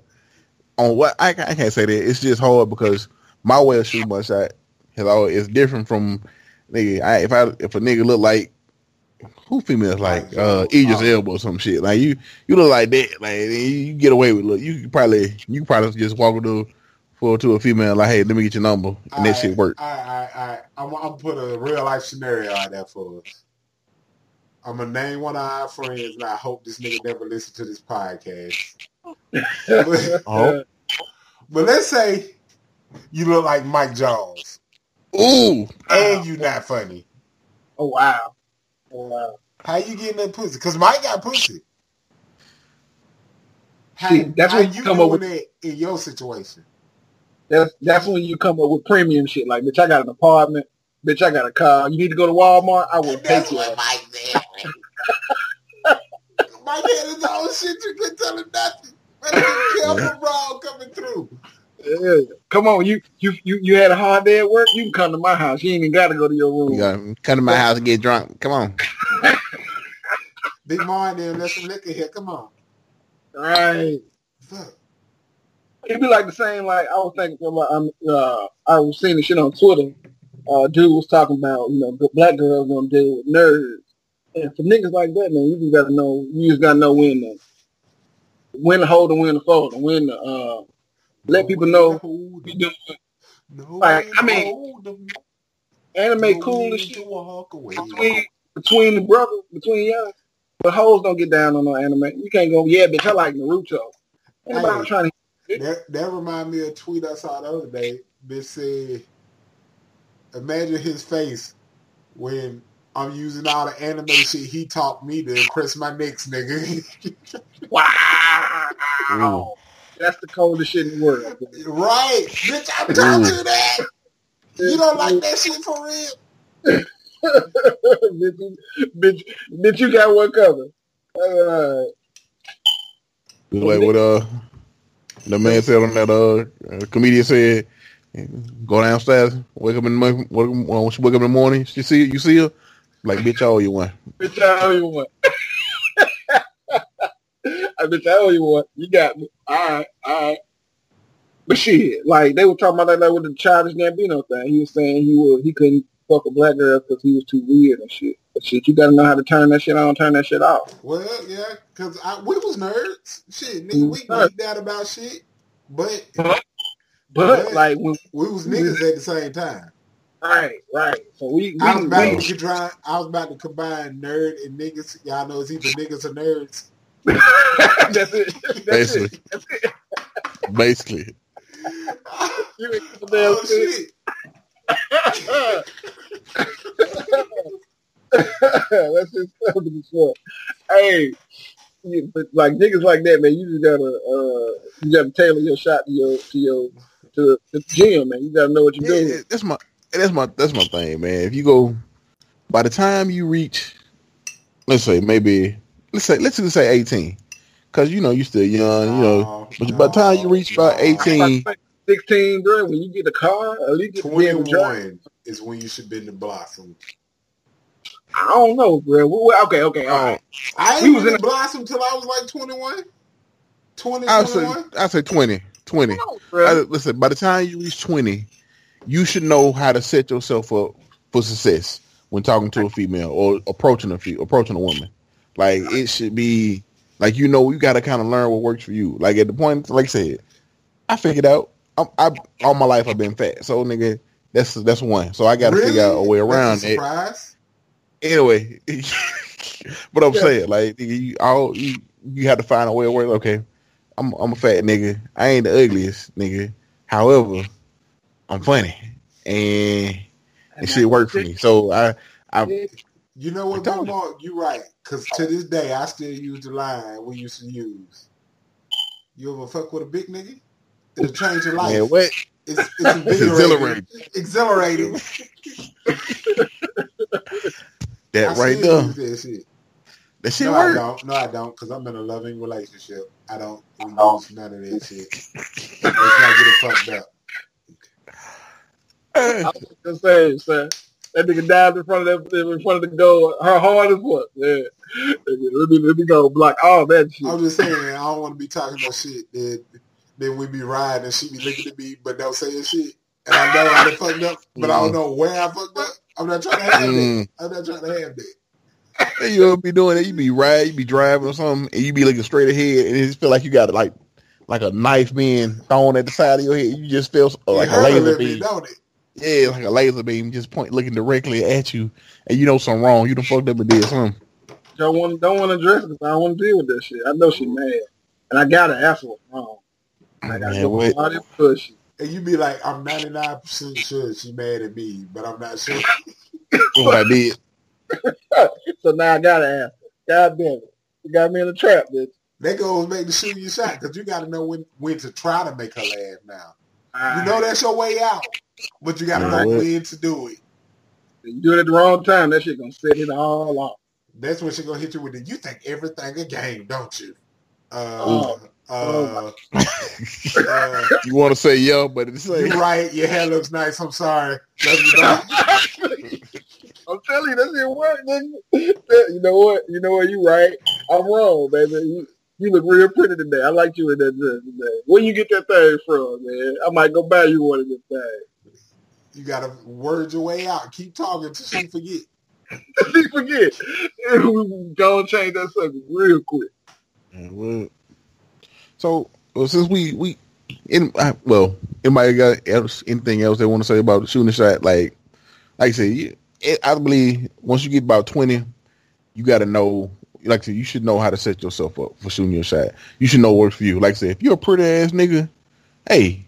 On what I, I can't say that it's just hard because my way of shooting my shot is always is different from nigga. I, if I if a nigga look like who females like uh Idris Elba or some shit like you you look like that like you, you get away with look you could probably you could probably just walk to for to a female like hey let me get your number and that shit work. All right, all right, all right. I'm, I'm gonna put a real life scenario out there for us. I'm gonna name one of our friends, and I hope this nigga never listen to this podcast. but, Oh. but let's say you look like Mike Jones, Ooh, and you not funny. Oh wow. Wow. How you getting that pussy? Because Mike got pussy. How, See, that's how when you you come up with- that in your situation? That's that's when you come up with premium shit. Like, bitch, I got an apartment. Bitch, I got a car. You need to go to Walmart. I will take you. what Mike said. Mike had his own shit. You couldn't tell him nothing. Better be careful, bro, coming through. Yeah. Come on, you you you you had a hard day at work. You can come to my house. You ain't even got to go to your room. you gotta come to my house and get drunk. Come on. Big Martin, there, let some liquor here. Come on. Right. It'd be like the same. Like I was thinking about. Um, uh, I was seeing the shit on Twitter. Uh, dude was talking about you know black girls gonna deal with nerds, and for niggas like that, man, you just gotta know. You just gotta know when to when to hold and when to fold, and when to uh, let people know Hold you him. do No Like, I mean, anime No cool way and shit walk away. between between the brothers between y'all. But hoes don't get down on no anime. You can't go, yeah, bitch. I like Naruto. Ain't nobody Hey. trying to. That, that remind me of a tweet I saw the other day. Bitch said, imagine his face when I'm using all the anime shit he taught me to impress my next nigga. Wow, mm. That's the coldest shit in the world. right. Bitch, I told you that. You don't like that shit for real? bitch, bitch, bitch, you got one cover. Uh, like what uh the man said on that uh, comedian said, go downstairs, wake up in the morning, wake, well, when she wake up in the morning, she see you see her, like bitch, I owe you one. bitch, I owe you one. I bitch, I owe you one. You got me. All right, all right. But shit, like they were talking about that like with the childish Gambino thing. He was saying he was he couldn't fuck a black girl because he was too weird and shit. But shit, you gotta know how to turn that shit on, turn that shit off. Well, yeah, because we was nerds. Shit, nigga, we Mhm. geeked out about shit. But But But- like when we was niggas at the same time. right, right. So we we, I was about we to try. I was about to combine nerd and niggas. Y'all know it's either niggas or nerds. that's it. That's Basically. it. That's it. Basically, You ain't the damn oh shit. shit! That's just something to Hey, you, but like niggas like that, man, you just gotta uh, you gotta tailor your shot to your to your to the gym, man. You gotta know what you're Yeah, doing. that's my that's my that's my thing, man. If you go by the time you reach, let's say maybe let's say let's just say eighteen, because you know you're still young, you know. No, But by the time you reach about no. 18, 16, bro, when you get a car, at least get to be able to drive. 21 is when you should be in the blossom. I don't know, bro. Well, well, Okay, okay, all right. I We ain't was in the blossom till I was like 21. 20, I say 21. I say 20. 20. No, bro. I- listen, by the time you reach 20, you should know how to set yourself up for success when talking to a female or approaching a fe- approaching a woman. Like it should be like you know you got to kind of learn what works for you. Like at the point, like I said, I figured out. I'm, I all my life I've been fat, so nigga, that's that's one. So I got to figure out a way around a it. Anyway, but I'm saying like nigga, you all you, you have to find a way where okay, I'm I'm a fat nigga. I ain't the ugliest nigga. However, I'm funny and it shit work for me. So I I You know what, I told Big Mark? You're right. Because to this day, I still use the line we used to use. You ever fuck with a big nigga? It'll change your life. man, what? It's, it's invigorating. exhilarating. Exhilarating. That I right there. that shit. That shit no, I don't. No, I don't. Because I'm in a loving relationship. I don't use none of that shit. Let's not get it fucked up. I was just saying, son. That nigga died in front of that in front of the goal. Her hard as what? Yeah. Let me let me go block all that shit. I'm just saying, I don't want to be talking about shit that then we be riding and she be looking at me but don't saying shit. And I know I fucked up, but I don't know where I fucked up. I'm not trying to have that. Mm. I'm not trying to have that. You ever be doing that? You be riding, you be driving or something, and you be looking straight ahead, and it just feel like you got like like a knife being thrown at the side of your head. You just feel like It a laser beam. don't it? Yeah, like a laser beam, just point looking directly at you, and you know something wrong. You done fucked up and did something. Don't want don't want to address it. 'cause I don't want to deal with that shit. I know she mad, and I gotta ask what's wrong. I gotta Man, go what? all this push. And you be like, I'm 99% sure she mad at me, but I'm not sure. What I did. So now I gotta ask. her. God damn it, you got me in a trap, bitch. That goes make the shooting your shot because you got to know when, when to try to make her laugh now. You know that's your way out, but you got to Yeah, know when to do it. You do it at the wrong time. That shit gonna set it all off. That's when she gonna hit you with it. You think everything a game, don't you? Uh, Oh. uh, uh, You want to say yo, but it's you like right. Your hair looks nice. I'm sorry. Love you, dog. I'm telling you, that shit work, nigga. You know what? You know what? You right. I'm wrong, baby. You, you look real pretty today. I like you in that dress today. Where you get that thing from, man? I might go buy you one of this thing. You gotta word your way out. Keep talking till she forget. She forget. Go and change that subject real quick. Yeah, well, so well, since we we in uh, well, anybody got else anything else they want to say about shooting a shot? Like, like I said, you, it, I believe once you get about twenty, you got to know. Like I said, you should know how to set yourself up for shooting your shot. You should know what works for you. Like I said, if you're a pretty ass nigga, hey,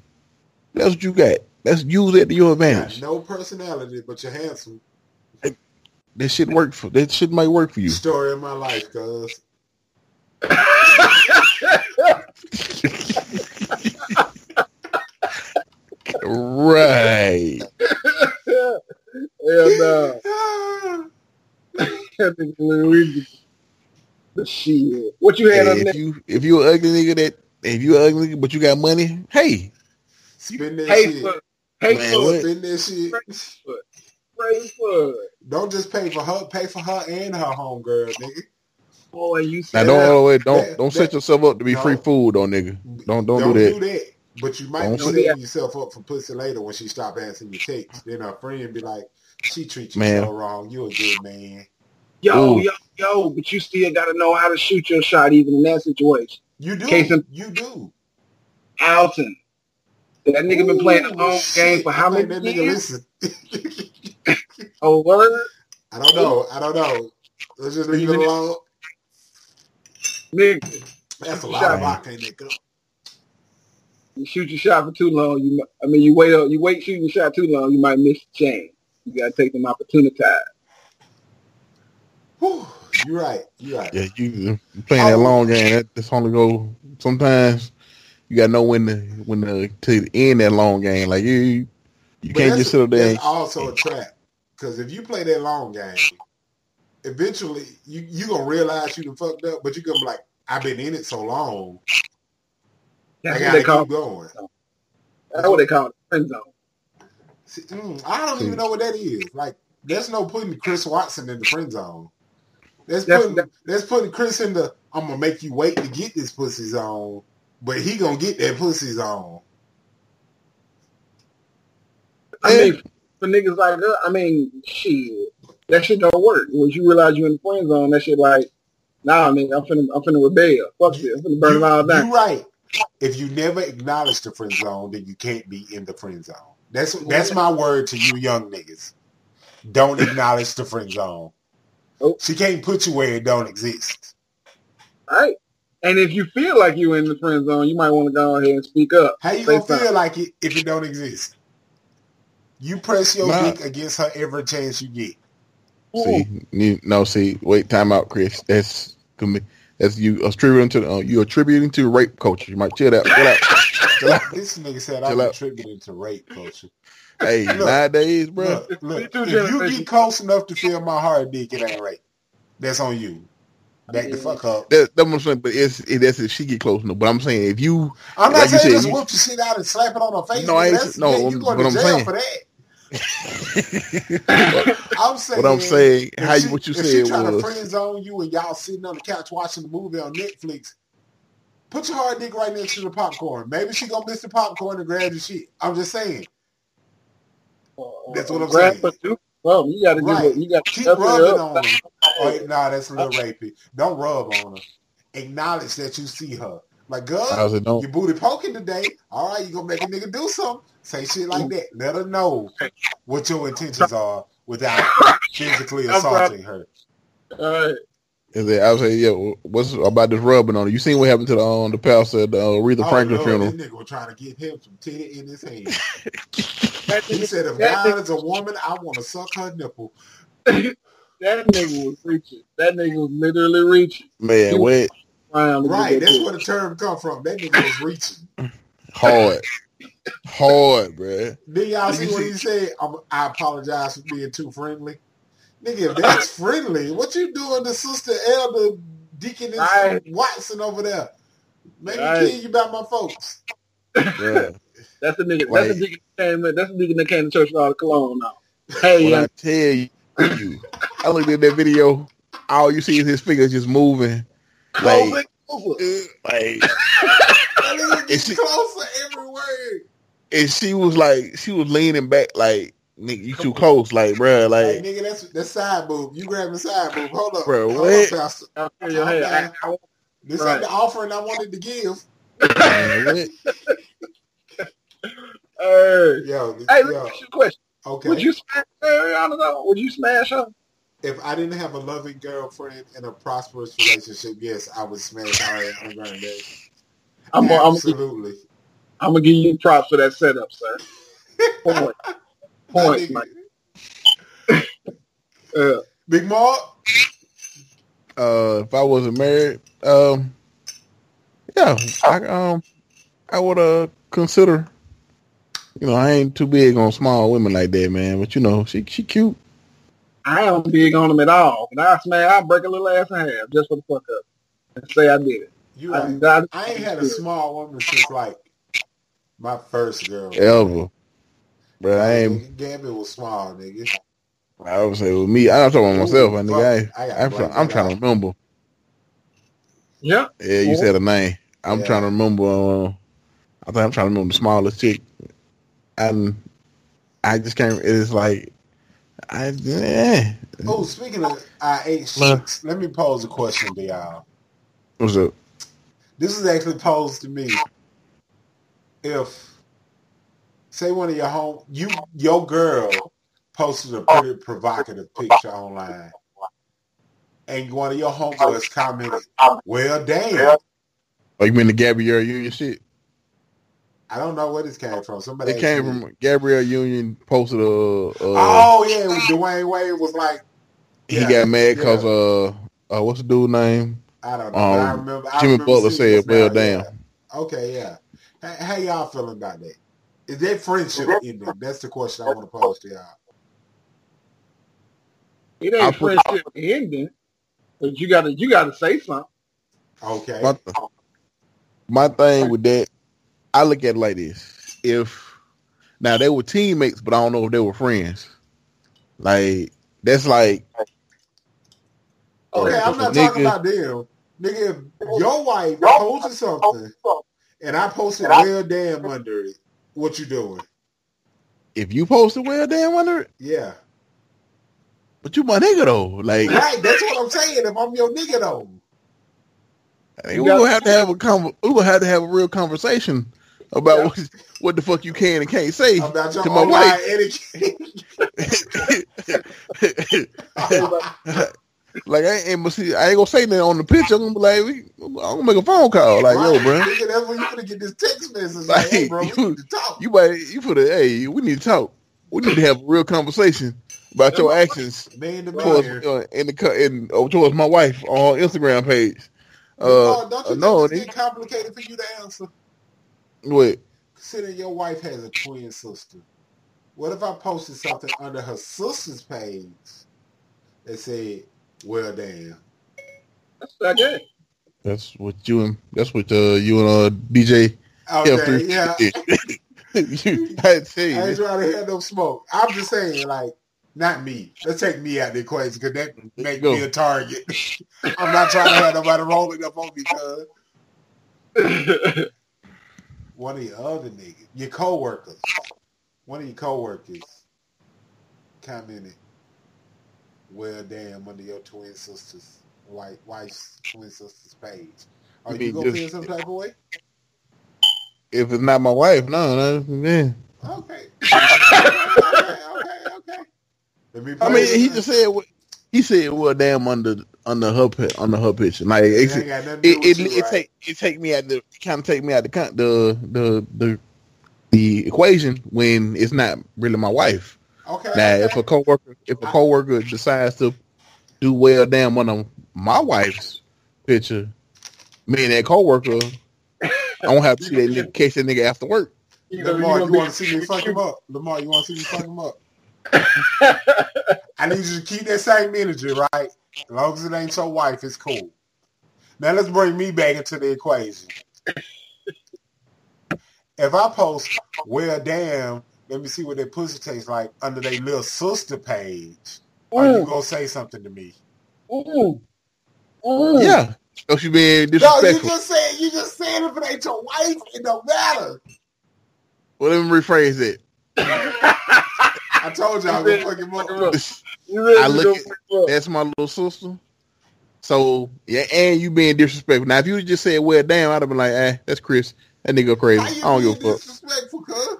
that's what you got. Let's use it to your advantage. no personality, but you're handsome. That shit work for that shit might work for you. Story of my life, cuz. Right. Hell no. That nigga Luigi. The shit. What you had Hey, on if there? you if you an ugly nigga that if you an ugly nigga but you got money, hey, Spend that Hey, shit. for, hey, Man, for, what? Spend that shit. pray for. Don't just pay for her, pay for her and her homegirl, nigga. Boy, you now don't that- always don't that- don't that- set yourself up to be no. free food, though, nigga. Don't don't, Don't do that. do that. But you might Don't be setting that. yourself up for pussy later when she stop answering your texts. Then her friend be like, "She treats you Man. so wrong. You a good man." Yo, Ooh. yo, yo, but you still got to know how to shoot your shot even in that situation. You do. Case in- you do. Alton. That nigga been playing the Ooh, long game for how many nigga years? listen. Oh, word? I don't know. I don't know. Let's just leave it Even alone. Nigga, That's a Shot. lot of vodka cup. you shoot your shot for too long. You, I mean, you wait, you wait shooting your shot too long, you might miss the chain. You got to take them opportunities. Whew. You're right. You're right. Yeah, you you playing that long game. That, that's only go. Sometimes you gotta know when to when to, to end that long game. Like you you, you But can't just sit up there. That's also a trap. Because if you play that long game, eventually you you gonna realize you done fucked up, but you gonna be like, I've been in it so long, That's I what they gotta call keep going. That's what they call it, friend zone. See, mm, I don't even know what that is. Like, there's no putting Chris Watson in the friend zone. That's That's- putting that's putting Chris in the I'm gonna make you wait to get this pussy zone, but he gonna get that pussy zone. I mean, for niggas like that, I mean, shit, that shit don't work. Once you realize you in the friend zone, that shit like, nah, nigga, I'm finna, I'm finna rebel. Fuck this, I'm finna burn you, them all down. You right. If you never acknowledge the friend zone, then you can't be in the friend zone. That's that's my word to you young niggas. Don't acknowledge the friend zone. Nope. She can't put you where it don't exist. All right. And if you feel like you're in the friend zone, you might want to go ahead and speak up. How you Say gonna something. feel like it if it don't exist? You press your Nah. dick against her every chance you get. See, you, no, see, wait, time out, Chris. That's commi- that's you attributing to uh, you attributing to rape culture. You might chill out. Chill out. Chill out. This nigga said I'm out. attributing to rape culture. Hey, Look. nowadays, bro. Look, look, if you get close enough to feel my heart dick, it ain't rape. That's on you. Back the fuck up. That, that's what I'm saying, but it's it, that's if she get close enough. But I'm saying if you I'm not Like you saying said, just you- whoop the shit out and slap it on her face. No, I ain't- no, yeah, you going what to I'm jail saying. for that. I'm saying. what I'm saying, if how you what you if she said trying to was friend zone you and y'all sitting on the couch watching the movie on Netflix, put your hard dick right next to the popcorn. Maybe she gonna miss the popcorn and grab the shit. I'm just saying. Uh, that's what uh, I'm Grab saying. her. Well, you gotta Right. give it. You gotta Keep it rubbing on her. Oh, nah, that's a little rapey. Don't rub on her. Acknowledge that you see her. Like, girl, I was your booty poking today. All right, you gonna make a nigga do something. Say shit like that. Let her know what your intentions are without physically assaulting her. All right. Is then I was saying, yeah, what's about this rubbing on it? You seen what happened to the um, the pastor at the uh, Aretha Oh, Franklin Lord, funeral? this nigga was trying to get him some titty in his hand. He nigga, said, if God is a woman, I want to suck her nipple. that nigga was reaching. That nigga was literally reaching. Man, wet, Trying Right, that's where the term come from. That nigga was reaching. hard, hard, bruh. Did y'all see what he said? I'm, I apologize for being too friendly. Nigga, if that's friendly, what you doing to Sister Elder Deaconess Right. Watson over there? Maybe Right. me kill you about my folks. bruh. That's the nigga. Like- that's the nigga that came. That's the nigga that came to church with all the cologne now. Hey, When I tell you, I looked at that video. All you see is his fingers just moving, close like, it, close it. like, That nigga Is gets she- closer every word. and she was like, she was leaning back, like, nigga, you too close, like, bruh, Hey, like, nigga, that's that's side boob. You grabbing the side boob. Hold up. Bro, Hold what? up, Pastor. I'll your head. I, I, want- This Right. ain't the offering I wanted to give. man, what? Hey, Yo, hey, let me yo, ask you a question. okay. Would you smash Ariana though? Would you smash her? if I didn't have a loving girlfriend and a prosperous relationship, yes, I would smash Ariana Grande. I'm, gonna- I'm, gonna- Absolutely. I'm gonna give you props for that setup, sir. Point, point, That Mike. nigga- Uh, Big Mark. Uh, if I wasn't married, um, yeah, I um, I would uh consider. You know, I ain't too big on small women like that, man. But you know, she she cute. I don't big on them at all. But I smash, I break a little ass in half just for the fuck up and say I did it. You I, right. I, I ain't had a small woman since like my first girl. Ever, but I ain't. Gabby was small, nigga. I would say with me. I'm talking about myself, Ooh, nigga. I, I I'm, blank try, I'm trying to remember. yeah. Yeah, you Yeah. said a name. I'm Yeah. trying to remember. Uh, I think I'm trying to remember the smallest chick, and I just can't. It's like, I yeah. Oh, speaking of I ate Look. chicks, let me pose a question to y'all. What's up? This is actually posed to me. If say one of your home you your girl posted a pretty provocative picture online and one of your homeboys commented, Well damn. Oh, you mean the Gabrielle Union shit? I don't know where this came from. Somebody It came actually- from Gabrielle Union posted a. a Oh yeah, Dwyane Wade was like he yeah, got mad because yeah. uh, uh, what's the dude name? I don't know. but I Um, remember I Jimmy remember Butler said, "Well, now, damn." yeah. Okay, yeah. How, how y'all feeling about that? Is that friendship ending? That's the question I want to pose to y'all. It ain't put- friendship ending, but you gotta you gotta say something. Okay. My, my thing with that, I look at it like this: if now they were teammates, but I don't know if they were friends. Like that's like Okay, Uh, I'm not nigga- talking about them. Nigga, if your wife posted something and I posted well damn under it, what you doing? if you posted well damn under it, Yeah. but you my nigga though. Like Right, that's what I'm saying. If I'm your nigga though. we gonna have to have a con- we gonna have to have a real conversation about Yeah. what, what the fuck you can and can't say About your to my wife. like I ain't gonna see, I ain't gonna say nothing on the picture. I'm gonna be like, we, I'm gonna make a phone call. Like, yo, bro, that's when you gonna get this text message like, hey, bro, we Like, need to talk. you might you put a hey, we need to talk. We need to have a real conversation about your actions Man to towards uh, in the in oh, towards my wife on Instagram page. Uh, Oh, don't you uh, think no, it's nigga. complicated for you to answer? what? Considering your wife has a twin sister. What if I posted something under her sister's page that said, well, damn. That's what I get. That's what you and that's what uh, you and uh, DJ Okay, F3 yeah. you, I tell you, I ain't trying to have no smoke. I'm just saying, like, not me. Let's take me out of the equation because that make me a target. I'm not trying to have nobody rolling up on me, cuz. One of your other niggas, your coworkers, one of your coworkers commented, well, damn, under your twin sister's, white wife's twin sister's page. Are You you going to just- feel some type of way? if it's not my wife, no, no, man. Okay. okay, okay, okay. Let me I mean, he just said what he said. Well, damn, under under her under her picture, like It it got nothing to do it, it, right? take it take me out the kind of take me out the the the the the equation when it's not really my wife. Okay. Now, okay. if a coworker if a coworker decides to do well, damn, one on my wife's picture, me and that coworker, I don't have to see that nigga catch that nigga after work. You Lamar, you want to see me fuck him up? Lamar, you want to see me fuck him up? I need you to keep that same energy, right? As long as it ain't your wife, it's cool. Now let's bring me back into the equation. If I post, well, damn, let me see what that pussy tastes like under their little sister page, are you gonna say something to me? ooh, ooh. Yeah, so she being No, you just said you just said if it ain't your wife, it don't matter. well, let me rephrase it. I told you I was gonna fuck him Fuck him up. up. You really I look at- fuck up. That's my little sister. So yeah, and you being disrespectful. Now, if you just said, "Well, damn," I'd have been like, "Eh, that's Chris. That nigga crazy. Why I don't give a fuck." disrespectful, cuz?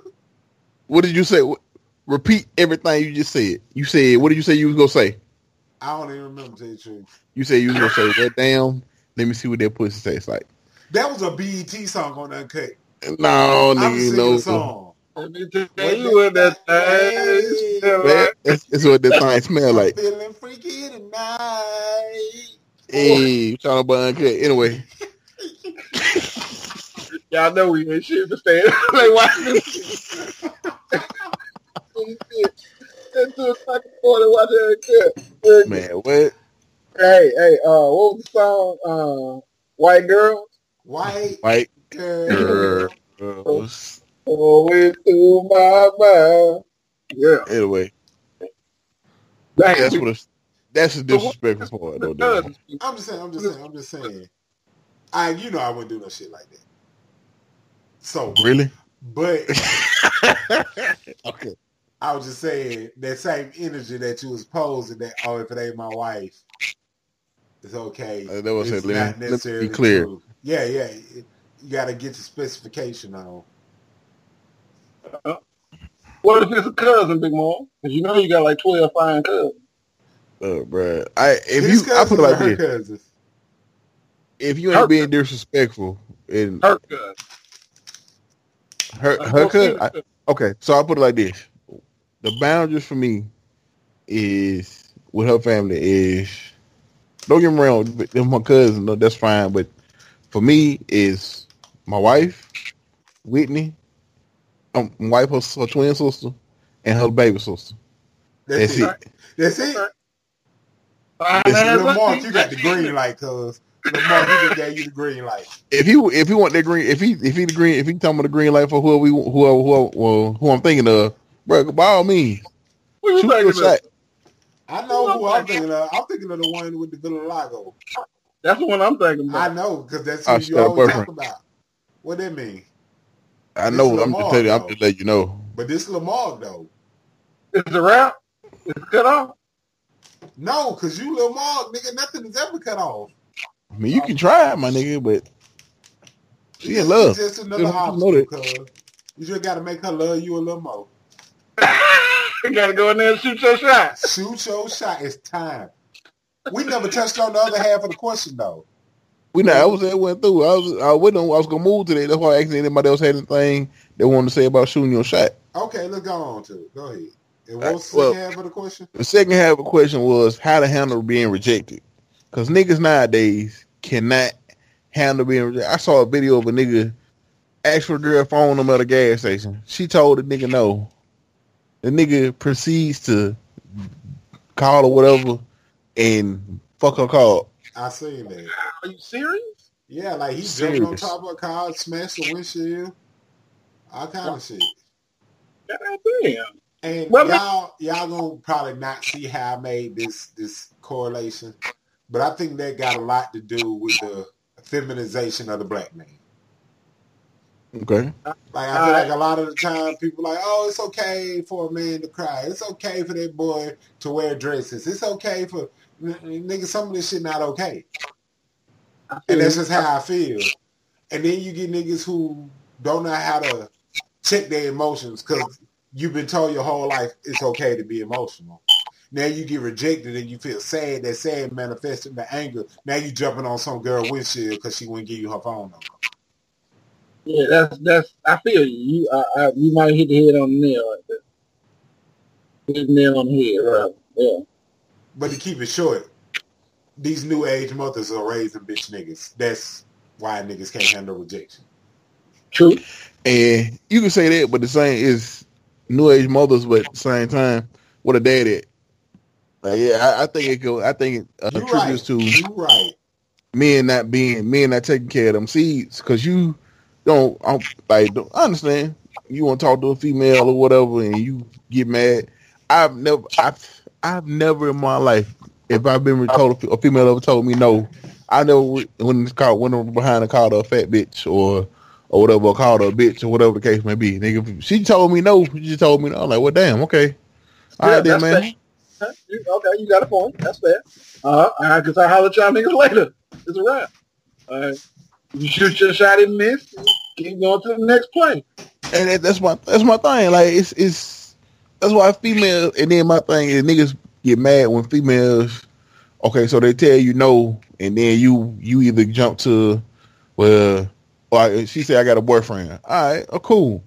What did you say? What- Repeat everything you just said. You said, "What did you say you was gonna say?" I don't even remember to tell you the truth. You said you was gonna say, "Well, damn." Let me see what that pussy tastes like. That was a BET song on Uncut. No, I'm nigga, singing no. the song. Let me tell What you what that Hey. thing smell like. that's, that's what that thing smell I'm like. feeling freaky tonight. Hey, you talking about uncut? Anyway, Y'all know we ain't shit to stay. like, watch this. Ten to a fucking forty, watch that cut. man, what? Hey, hey, uh, what was the song? Uh, White Girl. White White girl. girls. Going through my mind. Yeah. Anyway, Dang, that's what. It's, that's the disrespectful part, I'm just saying, I'm just saying, I'm just saying. I you know I wouldn't do no shit like that. So Really? but okay. I was just saying that same energy that you was posing that oh if it ain't my wife, it's okay. Uh, that was it's it. Let me- let me be clear. true. Yeah, yeah. It- you got to get the specification on. What if it's a cousin, Big Mom? Because you know you got like 12 fine cousins. Uh, bruh. I if His you I put it like this. cousins. If you Her ain't being disrespectful and Her cousin. Her her cousin, I, okay, so I'll put it like this: the boundaries for me is with her family is don't get me wrong, they're my cousin, no, that's fine, but for me is my wife, Whitney, um, my wife, her, her twin sister, and her baby sister. That's, That's it. it. That's it. Fine It's ass Little Mark, auntie. you got the green light, cuz. Lamar, he just gave you the green light. If he if he want that green, if he if he the green, if he talking about the green light for whoever we whoever whoever well, who I'm thinking of, bro, by all means, What you shoot your thinking of? shot. I know who I'm thinking of. I'm thinking of the one with the Villalago. That's the one I'm thinking about. I know because that's who shit, you always talk about. What that mean? I It's know. I'm Lamar, just telling you. I'm though. just letting you know. But this Lamar though. It's a wrap. It's cut off. No, because you Lamar, nigga, nothing is ever cut off. I mean, you can try, my nigga, but she in It's love. just another You know obstacle, that. cuz. You just gotta make her love you a little more. you gotta go in there and shoot your shot. Shoot your shot. It's time. We never touched on the other half of the question though. We not. I was that went through. I was. I went on. I was gonna move today. That's why I asked anybody else had anything they wanted to say about shooting your shot. Okay, let's go on to it. Go ahead. And Right, what's the well- second half of the question? The second half of the question was how to handle being rejected. Because niggas nowadays cannot handle being rejected. I saw a video of a nigga ask for a girl phone number at a gas station. She told the nigga no. The nigga proceeds to call or whatever and fuck her call. I seen that. Are you serious? Yeah, like he jumped on top of a car, smashed the windshield, all kind of shit. God damn. And Well, y'all, y'all gonna probably not see how I made this this correlation, but I think that got a lot to do with the feminization of the black man. Okay. Like I feel like uh, a lot of the time people like, oh, it's okay for a man to cry. It's okay for that boy to wear dresses. It's okay for n- nigga. Some of this shit not okay, and that's just how I feel. And then you get niggas who don't know how to check their emotions because you've been told your whole life it's okay to be emotional. Now you get rejected and you feel sad. That sad manifesting the anger. Now you jumping on some girl windshield because she wouldn't give you her phone number. Yeah, that's that's. I feel you. You, I, I, you might hit the head on the nail right there. Hit the nail on the head, right? Yeah. But to keep it short, these new age mothers are raising bitch niggas. That's why niggas can't handle rejection. True. And you can say that, but the same is new age mothers, but at the same time, what a dad at. Like, yeah, I, I think it go. I think it uh, You attributes right. to You right. men not being men not taking care of them seeds because you don't I'm, like don't, I understand you want to talk to a female or whatever and you get mad. I've never I've I've never in my life if I've been told a female ever told me no, I never when it's called went behind and called her a fat bitch or or whatever called her a bitch or whatever the case may be. Nigga, she told me no. She told me no. I'm like, well, damn, okay, all Yeah, right then, man. Okay, you got a point. That's fair. Uh, right, because I holler at y'all niggas later. It's a wrap. All right. You shoot your shot and miss. Keep going to the next play. And that's my that's my thing. Like it's it's that's why female and then my thing is niggas get mad when females okay, so they tell you no and then you you either jump to well like she said I got a boyfriend. All right, oh cool.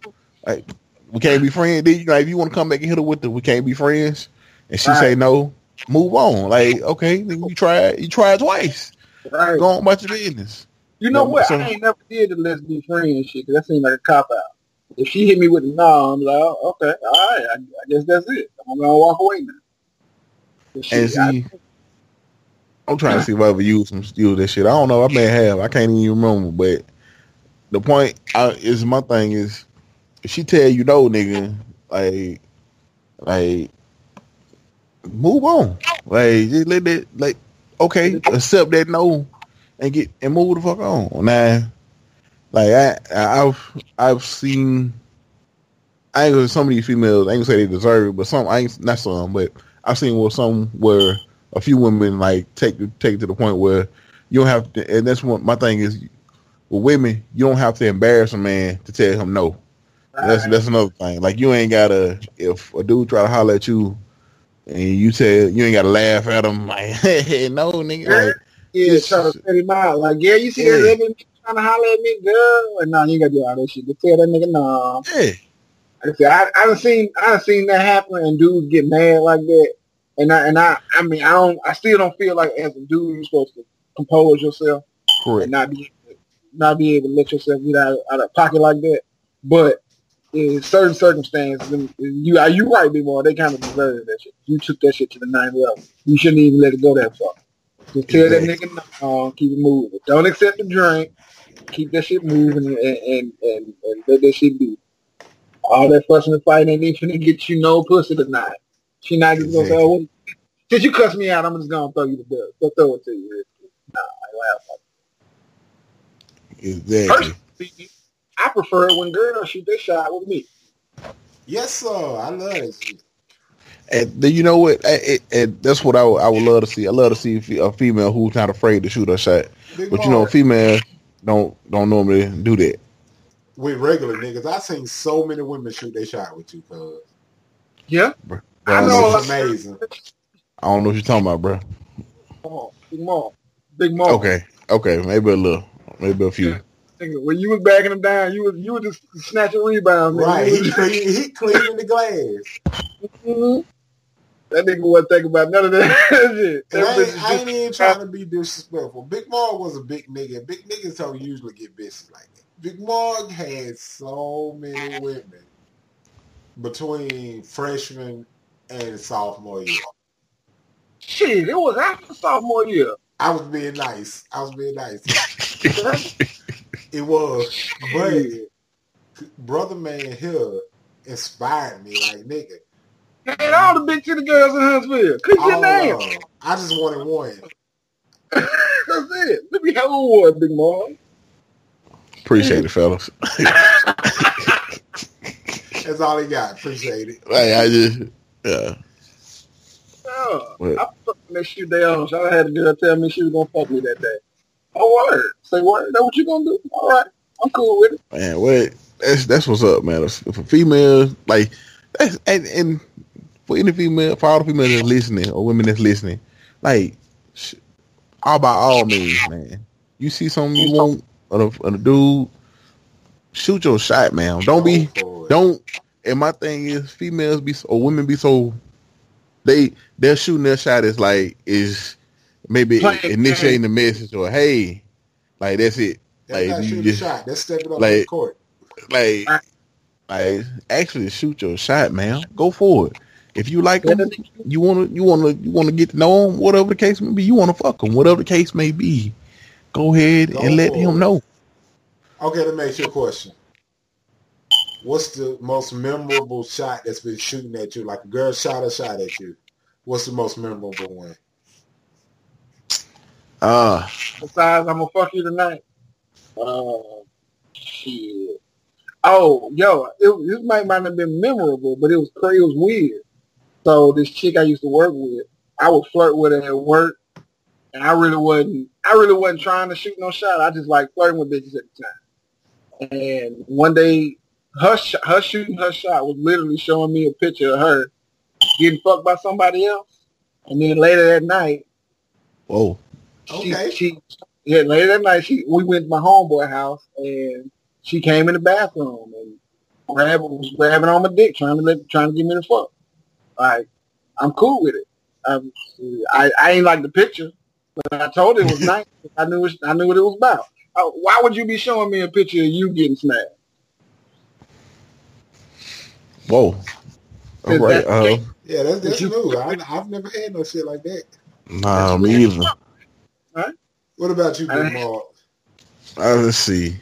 Like we can't be friends. Then you like if you want to come back and hit her with the we can't be friends and she say no, move on. Like, okay, then you try you try twice. Right. Go on about your business. You know what? so- I ain't never did the let's be friends shit 'cause that seemed like a cop out. If she hit me with the no, I'm like, oh, okay, all right, I, I guess that's it. I'm gonna walk away now. Shit, And see, I- I'm trying to see if I ever use some use that shit. I don't know. I may have. I can't even remember. But the point I, is, my thing is, if she tell you no, nigga, like, like, move on. Like, just let that, like, okay, accept that no, and get and move the fuck on. Now, like, I, I've I've seen. I ain't gonna some of these females. I ain't gonna say they deserve it, but some I ain't not some, but I've seen where some where a few women like take take it to the point where you don't have to, and that's what my thing is. With women, you don't have to embarrass a man to tell him no. That's that's another thing. Like you ain't gotta if a dude try to holler at you and you tell you ain't gotta laugh at him like hey, no nigga. Like, yeah, trying to set him out. Like, yeah, you see Yeah. that other nigga trying to holler at me, girl? And nah, you ain't gotta do all that shit. Just tell that nigga no. yeah, I said, I I done seen I done seen that happen and dudes get mad like that. And I and I I mean I don't I still don't feel like as a dude you're supposed to compose yourself and not be not be able to let yourself get out, out of pocket like that. But in certain circumstances, then you are you right, boy. They kind of deserve that shit. You took that shit to the ninth level. You shouldn't even let it go that far. Just tell that nigga no, keep it moving. Don't accept the drink. Keep that shit moving and and, and, and let that shit be. All that fussing and fighting ain't even finna get you no pussy tonight. She not just gonna say, oh, well, since you cuss me out, I'm just gonna throw you the bill. Go throw it to you. Nah, I laugh. Exactly. Personally, I prefer it when girls shoot their shot with me. Yes, sir. I love it. And you know what? And, and that's what I, would- I would love to see. I love to see a female who's not afraid to shoot her shot. Big But you know, Mark, females don't don't normally do that. with regular niggas, I've seen so many women shoot their shot with you, cuz. Yeah, But I I, don't know know, It's amazing. I don't know what you're talking about, bro. come on, big mom, big mom. Okay, okay, maybe a little, maybe a few. Nigga, when you was backing them down, you was you was just snatching rebounds. nigga. Right. You He was- clean, he cleaning the glass. Mhm. That nigga wasn't thinking about none of that shit. And That I ain't, I ain't just- even trying to be disrespectful. Big Mark was a big nigga. Big niggas don't usually get bitches like that. Big Mark had so many women between freshman and sophomore year. Shit, it was after sophomore year. I was being nice. I was being nice. It was. But brother man here inspired me like nigga. And all the big titty girls in Huntsville. Click your all name. of 'em. I just wanted one. That's it. Let me have a one, big mom. Appreciate it, fellas. That's all he got. Appreciate it. Like I just, yeah. Oh, yeah. What? I fucking that shit day on. So I had a girl tell me she was gonna fuck me that day. Oh word. Say word. That what you gonna do? All right. I'm cool with it. Man, what? That's that's what's up, man. For females, like that's and, and for any female, for all the females that's listening or women that's listening, like sh- all by all means, man. You see something you want on a, on a dude, shoot your shot, man. Don't be, Go for it. don't. And my thing is, females be so- or women be so they they're shooting their shot is like is maybe Playing initiating the message or hey, like that's it. That's like, not you shooting just- a shot. That's stepping up like- to the court. like, Right. like actually shoot your shot, man. Go for it. If you like them, you wanna, you wanna, you wanna get to know them. Whatever the case may be, you wanna fuck them. Whatever the case may be, go ahead Go and let him it. know. Okay, let me your question. What's the most memorable shot that's been shooting at you? Like a girl shot a shot at you. What's the most memorable one? Uh Besides, I'm gonna fuck you tonight. Uh, shit. Oh, yo, it, this might might not have been memorable, but it was crazy. It was weird. So this chick I used to work with, I would flirt with her at work, and I really wasn't. I really wasn't trying to shoot no shot. I just like flirting with bitches at the time. And one day, her sh- her shooting her shot was literally showing me a picture of her getting fucked by somebody else. And then later that night, whoa. She, Okay. she yeah, later that night she we went to my homeboy house and she came in the bathroom and grabbed was grabbing on my dick, trying to let trying to get me the fuck. Like, I'm cool with it. Um, I, I ain't like the picture, but I told her it was nice. I knew it, I knew what it was about. Uh, why would you be showing me a picture of you getting smacked? Whoa. All Is right. that- Uh, Yeah, that's that's you- new. I, I've never had no shit like that. nah, me either. What about you, Big I- Mark? Uh, let's see.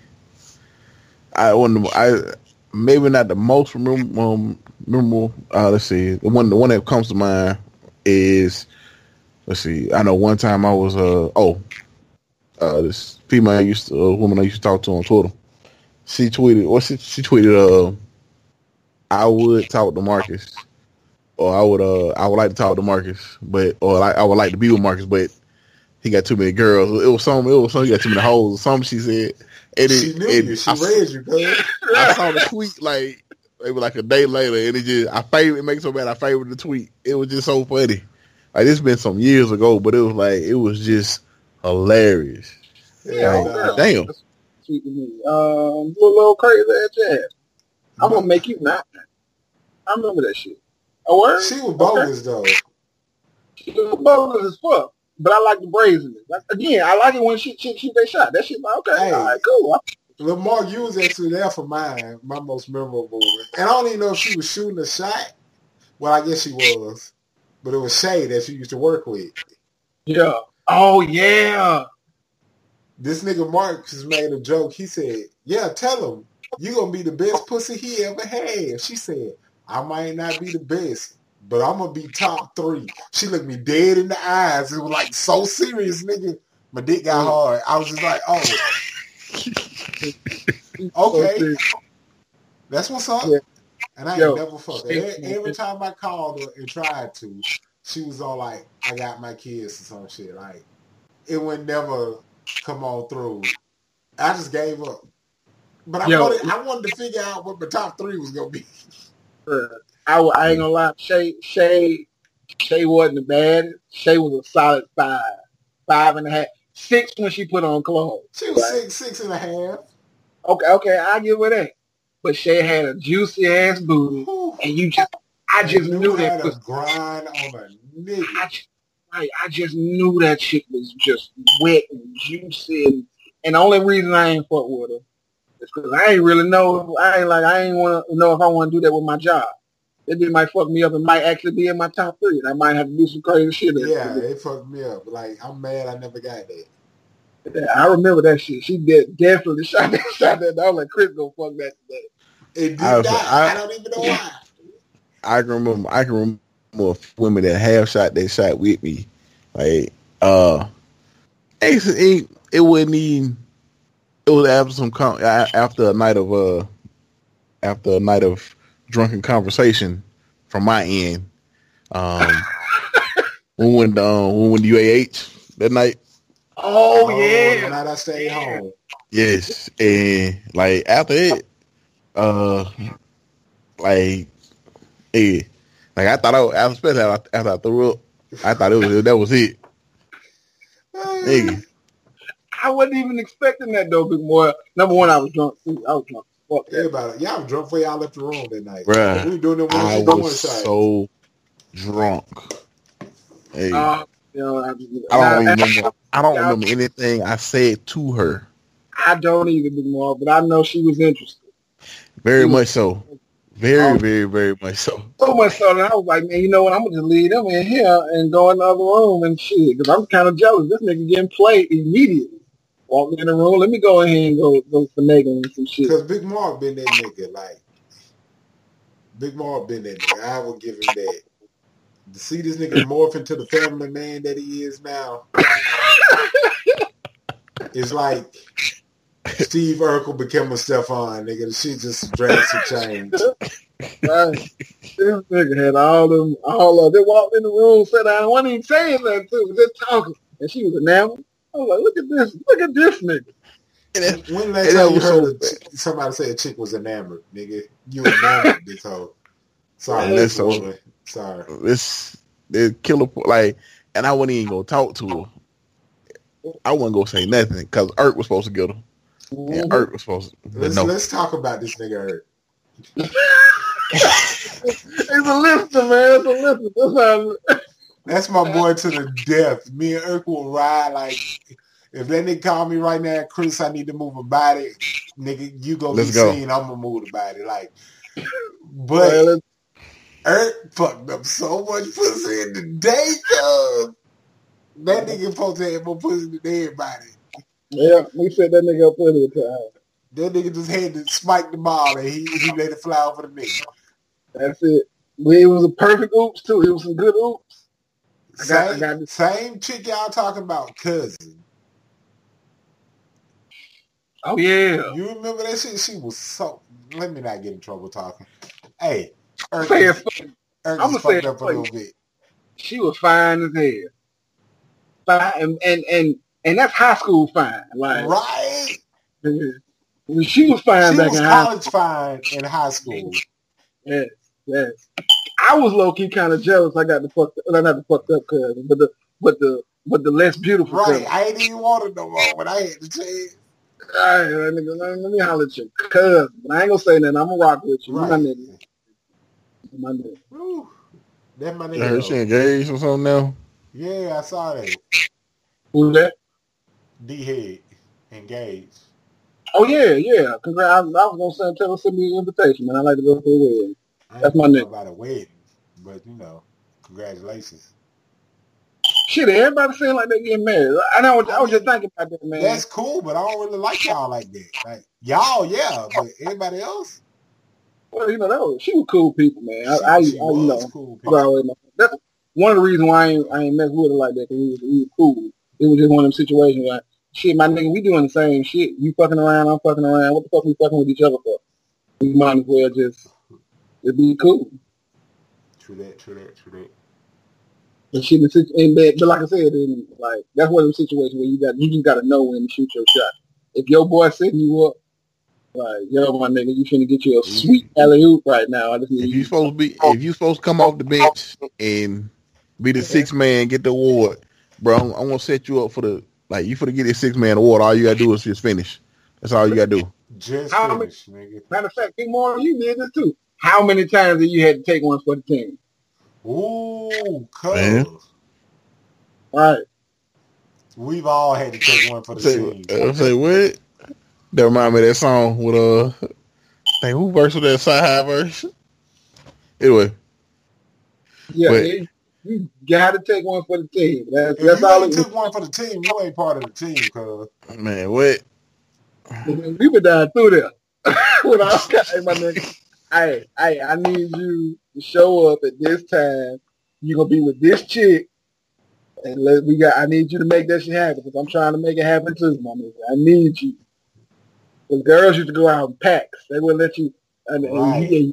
I one I maybe not the most memorable. Um, memorable uh, let's see. The one the one that comes to mind is let's see. I know one time I was uh oh uh this female I used to uh, woman I used to talk to on Twitter. She tweeted what she, she tweeted uh I would talk to Marcus or I would uh I would like to talk to Marcus but or like I would like to be with Marcus but he got too many girls. It was some. It was some. He got too many holes. Some she said. And She it, knew and you. She I, read you, cuz. I saw the tweet like maybe like a day later, and it just I favorite. It makes so bad. I favored the tweet. It was just so funny. Like this been some years ago, but it was like it was just hilarious. Yeah, Like, nah. damn. That's sweet to me. Um, little, little crazy ass jazz. I'm gonna make you not. I remember that shit. A word? She was bogus though. She was bogus as fuck. But I like the brazenness. Like, again, I like it when she shoot, shoot they shot. That shit like, okay, Hey. all right, cool. Lamar, you was actually there for mine, my most memorable one. And I don't even know if she was shooting a shot. Well, I guess she was. But it was Shay that she used to work with. Yeah. Oh yeah. This nigga Mark has made a joke. He said, "Yeah, tell him you gonna be the best pussy he ever had." She said, "I might not be the best, but I'm gonna be top three. She looked me dead in the eyes. It was like so serious, nigga. My dick got oh. hard. I was just like, "Oh, okay, that's what's up." And I ain't Yo, never fucked. Every, every time I called her and tried to, she was all like, "I got my kids" or some shit. Like it would never come on through. I just gave up. But I Yo. wanted, I wanted to figure out what my top three was gonna be. I, I ain't gonna lie, Shay, Shay, Shay wasn't bad. Shay was a solid five, five and a half, six when she put on clothes. She was six, six and a half. Okay, okay, I give her that. But Shay had a juicy ass booty, Whew. and you just, I just knew had that. Was, grind on a nigga. I, just, I, I just knew that shit was just wet and juicy, and, and the only reason I ain't fuck with her is because I ain't really know. I ain't like I ain't want to know if I want to do that with my job. It might fuck me up. It might actually be in my top three. And I might have to do some crazy shit. Yeah, it fucked me up. Like I'm mad I never got that. Yeah, I remember that shit. She did definitely shot that shot that. I was like, Chris gonna fuck that today. It did I was- not. I, I- don't even know why. I can remember. I can remember women that have shot that shot with me. Like, uh, it, it, it wasn't even. It was after some con- after a night of uh, after a night of drunken conversation from my end. Um, we went um, we went to UAH that night. Oh, the yeah. night I stayed home. Yes, and like after it, uh, like, yeah, like I thought I, was- especially after after I threw up, I thought it was that was it. Nigga, I wasn't even expecting that though, big boy. Number one, I was drunk. I was drunk. Fuck. Everybody, y'all was drunk before y'all left the room that night. Bruh, we were doing them I one one was shots. so drunk. Hey, Uh, you know, I, I don't I, remember. I don't remember anything I said to her. I don't either, big boy, but I know she was interested. Very much so. Very, Um, very, very much so. So much so that I was like, man, you know what? I'm gonna just leave them in here and go in the other room and shit. Because I'm kind of jealous. This nigga getting played immediately. Walk in the room. Let me go ahead and go go finagling and some shit. Because Big Mark been that nigga. Like, Big Mark been that nigga. I will give him that. To see this nigga morph into the family man that he is now, it's like Steve Urkel became a Stefan, nigga. The shit just drastic change. Right. this nigga had all them, all of. They walked in the room, sat down, and wasn't even saying nothing to, just talking, and she was enamored. I was like, look at this, look at this nigga. When last time you heard so a somebody say a chick was enamored, nigga? You enamored this hoe. Sorry, And that's so- Sorry. This, this killer, like, and I wouldn't even gonna talk to her. I wouldn't gonna say nothing because Ert was supposed to get her, and mm-hmm. Ert was supposed to. Let's no, let's talk about this nigga Hurt. It's a lister, man. It's a lister. That's how. That's my boy to the death. Me and Urk will ride like if that nigga call me right now, Chris, I need to move a body. Nigga, you go Let's be go. seen, I'm gonna move the body. Like but let's- Urk fucked up so much pussy in the day, cuz. That nigga supposed to have more pussy than everybody. yeah, we set that nigga up plenty of times. That nigga just had to spike the ball and he, he let it fly over the nigga. That's it. But it was a perfect oops too. It was some good oops. I got- I Same, got same chick y'all talking about, cousin. Oh yeah. You remember that shit? She was so. Let me not get in trouble talking. Hey, Erk, Say it. Erk I'ma just say it up a little bit. She was fine as hell. Fine, and and and, and that's high school fine. Like Right? she was fine She back was in high college fine in high school. Yes, yes. I was low key kind of jealous. I got the fucked, well, not the fucked up cousin, but the but the but the less beautiful Right. cousin. I ain't even want it no more when I had the chance. All right, that nigga, let, let me holler at your cousin. I ain't gonna say nothing. I'm gonna rock with you. You Right. My nigga. You My nigga. Woo. That my I heard she engaged or something now. Yeah, I saw that. Who's that? D head engaged. Oh yeah, yeah. Congrats. I, I was gonna send tell her send me an invitation, man. I like to go to the wedding. That's my know nigga. About a wedding, but you know, congratulations. Shit, everybody saying like they getting married. I know. I was just thinking about that, man. That's cool, but I don't really like y'all like that. Like y'all, yeah, but everybody else, well, you know, that was, she was cool people, man. I, I, I you know, cool. People. That's one of the reasons why I ain't, I ain't mess with her like that. Cause we was, we was cool. It was just one of them situations like, shit, my nigga, we doing the same shit. You fucking around, I'm fucking around. What the fuck we fucking with each other for? We might as well just, just be cool. True that. True that. True that. And shit, situ- and but, but like I said, in, like that's one of the situations where you got you just got to know when to shoot your shot. If your boy setting you up, like yo, my nigga, you finna get you a mm-hmm. sweet alley oop right now. I just need If you supposed to be, if you supposed to come off the bench and be the six man, get the award, bro. I'm, I'm gonna set you up for the like you for to get this six man award. All you gotta do is just finish. That's all you gotta do. Just finish, nigga. Matter of fact, Big Moore, you did this too. How many times have you had to take one for the team? Ooh, cuz. Man. All right. We've all had to take one for the Say, team. uh, say what? That remind me of that song with uh, hey, who verse with that side high verse? Anyway, Yeah, But- you, you gotta take one for the team. That's If that's you all ain't it took one for the team, you ain't part of the team, cuz. man, what? We been down through there. With all hey, my nigga. Hey, hey, I need you to show up at this time. You're gonna be with this chick, and let, we got. I need you to make that shit happen because I'm trying to make it happen too, my nigga. I need you. The girls used to go out in packs. They would let you. And, and Right. you-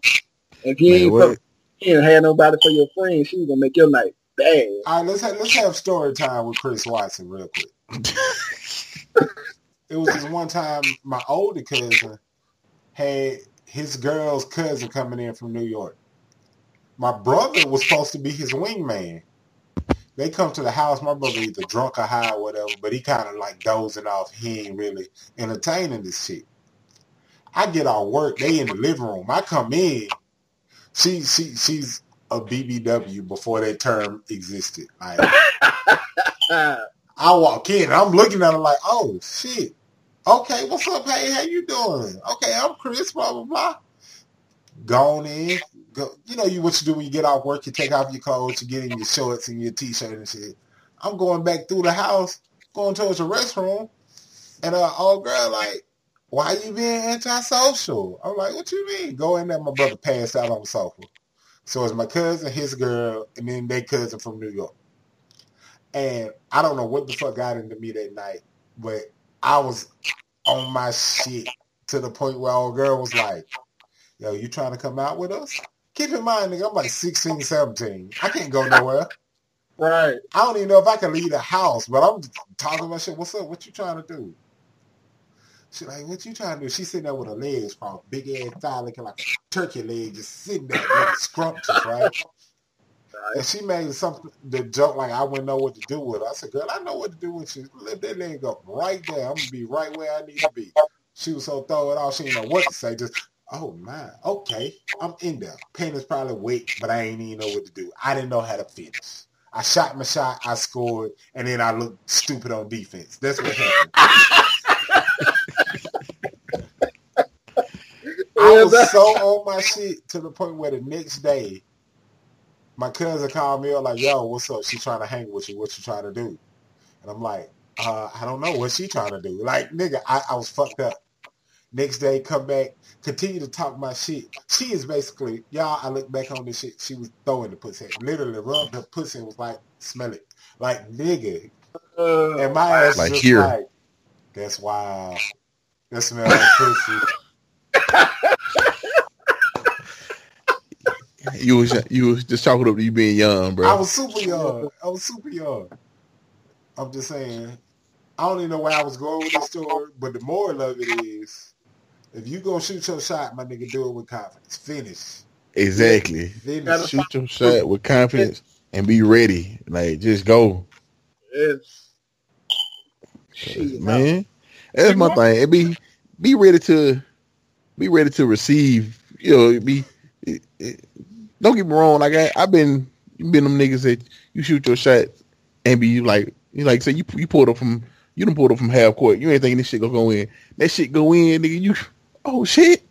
if you Man, ain't, you ain't had nobody for your friend, she was gonna make your night bad. All right, let's have, let's have story time with Chris Watson real quick. It was this one time my older cousin had his girl's cousin coming in from New York. My brother was supposed to be his wingman. They come to the house. My brother either drunk or high or whatever, but he kind of like dozing off. He ain't really entertaining this shit. I get off work. They in the living room. I come in. She she she's a BBW before that term existed. Like I walk in, I'm looking at her like, oh shit. Okay, what's up? Hey, how you doing? Okay, I'm Chris, blah blah blah. Gone in. Go, you know you what you do when you get off work, you take off your clothes, you get in your shorts and your t shirt and shit. I'm going back through the house, going towards the restroom, and uh old girl like, why you being antisocial? I'm like, what you mean? Go in there, my brother passed out on the sofa. So it's my cousin, his girl, and then their cousin from New York. And I don't know what the fuck got into me that night, but I was on my shit to the point where old girl was like, yo, you trying to come out with us? Keep in mind, nigga, I'm like 16, 17. I can't go nowhere. right. I don't even know if I can leave the house, but I'm talking about shit. What's up? What you trying to do? She like, what you trying to do? She's sitting there with her legs crossed, big ass thigh looking like a turkey leg, just sitting there looking scrumptious, right? And she made something the joke like I wouldn't know what to do with her. I said, girl, I know what to do with you. Let that leg go right there. I'm gonna be right where I need to be. She was so throw it off, she didn't know what to say. Just, oh my, okay, I'm in there. Pen is probably wet, but I ain't even know what to do. I didn't know how to finish. I shot my shot, I scored, and then I looked stupid on defense. That's what happened. I was so on my shit to the point where the next day, my cousin called me up like, "Yo, what's up? She trying to hang with you. What you trying to do?" And I'm like, uh, "I don't know what she trying to do." Like, nigga, I, I was fucked up. Next day, come back, continue to talk my shit. She is basically, y'all. I look back on this shit. She was throwing the pussy, literally rubbed her pussy and was like, "Smell it." Like, nigga, Uh, and my ass Like just here. like, "That's wild." That smell like pussy. You was you was just talking up to you being young, bro. I was super young. I was super young. I'm just saying. I don't even know where I was going with this story, but the moral of it is, if you gonna shoot your shot, my nigga, do it with confidence. Finish. exactly. Finish. Shoot your shot with confidence and be ready. Like just go, it's shit, man. That's my thing. It be be ready to be ready to receive. You know, be. It, it, don't get me wrong. Like I, I've been been them niggas that you shoot your shot and be like you like say you you pulled up from you don't pulled up from half court. You ain't thinking this shit gonna go in. That shit go in, nigga. You oh shit.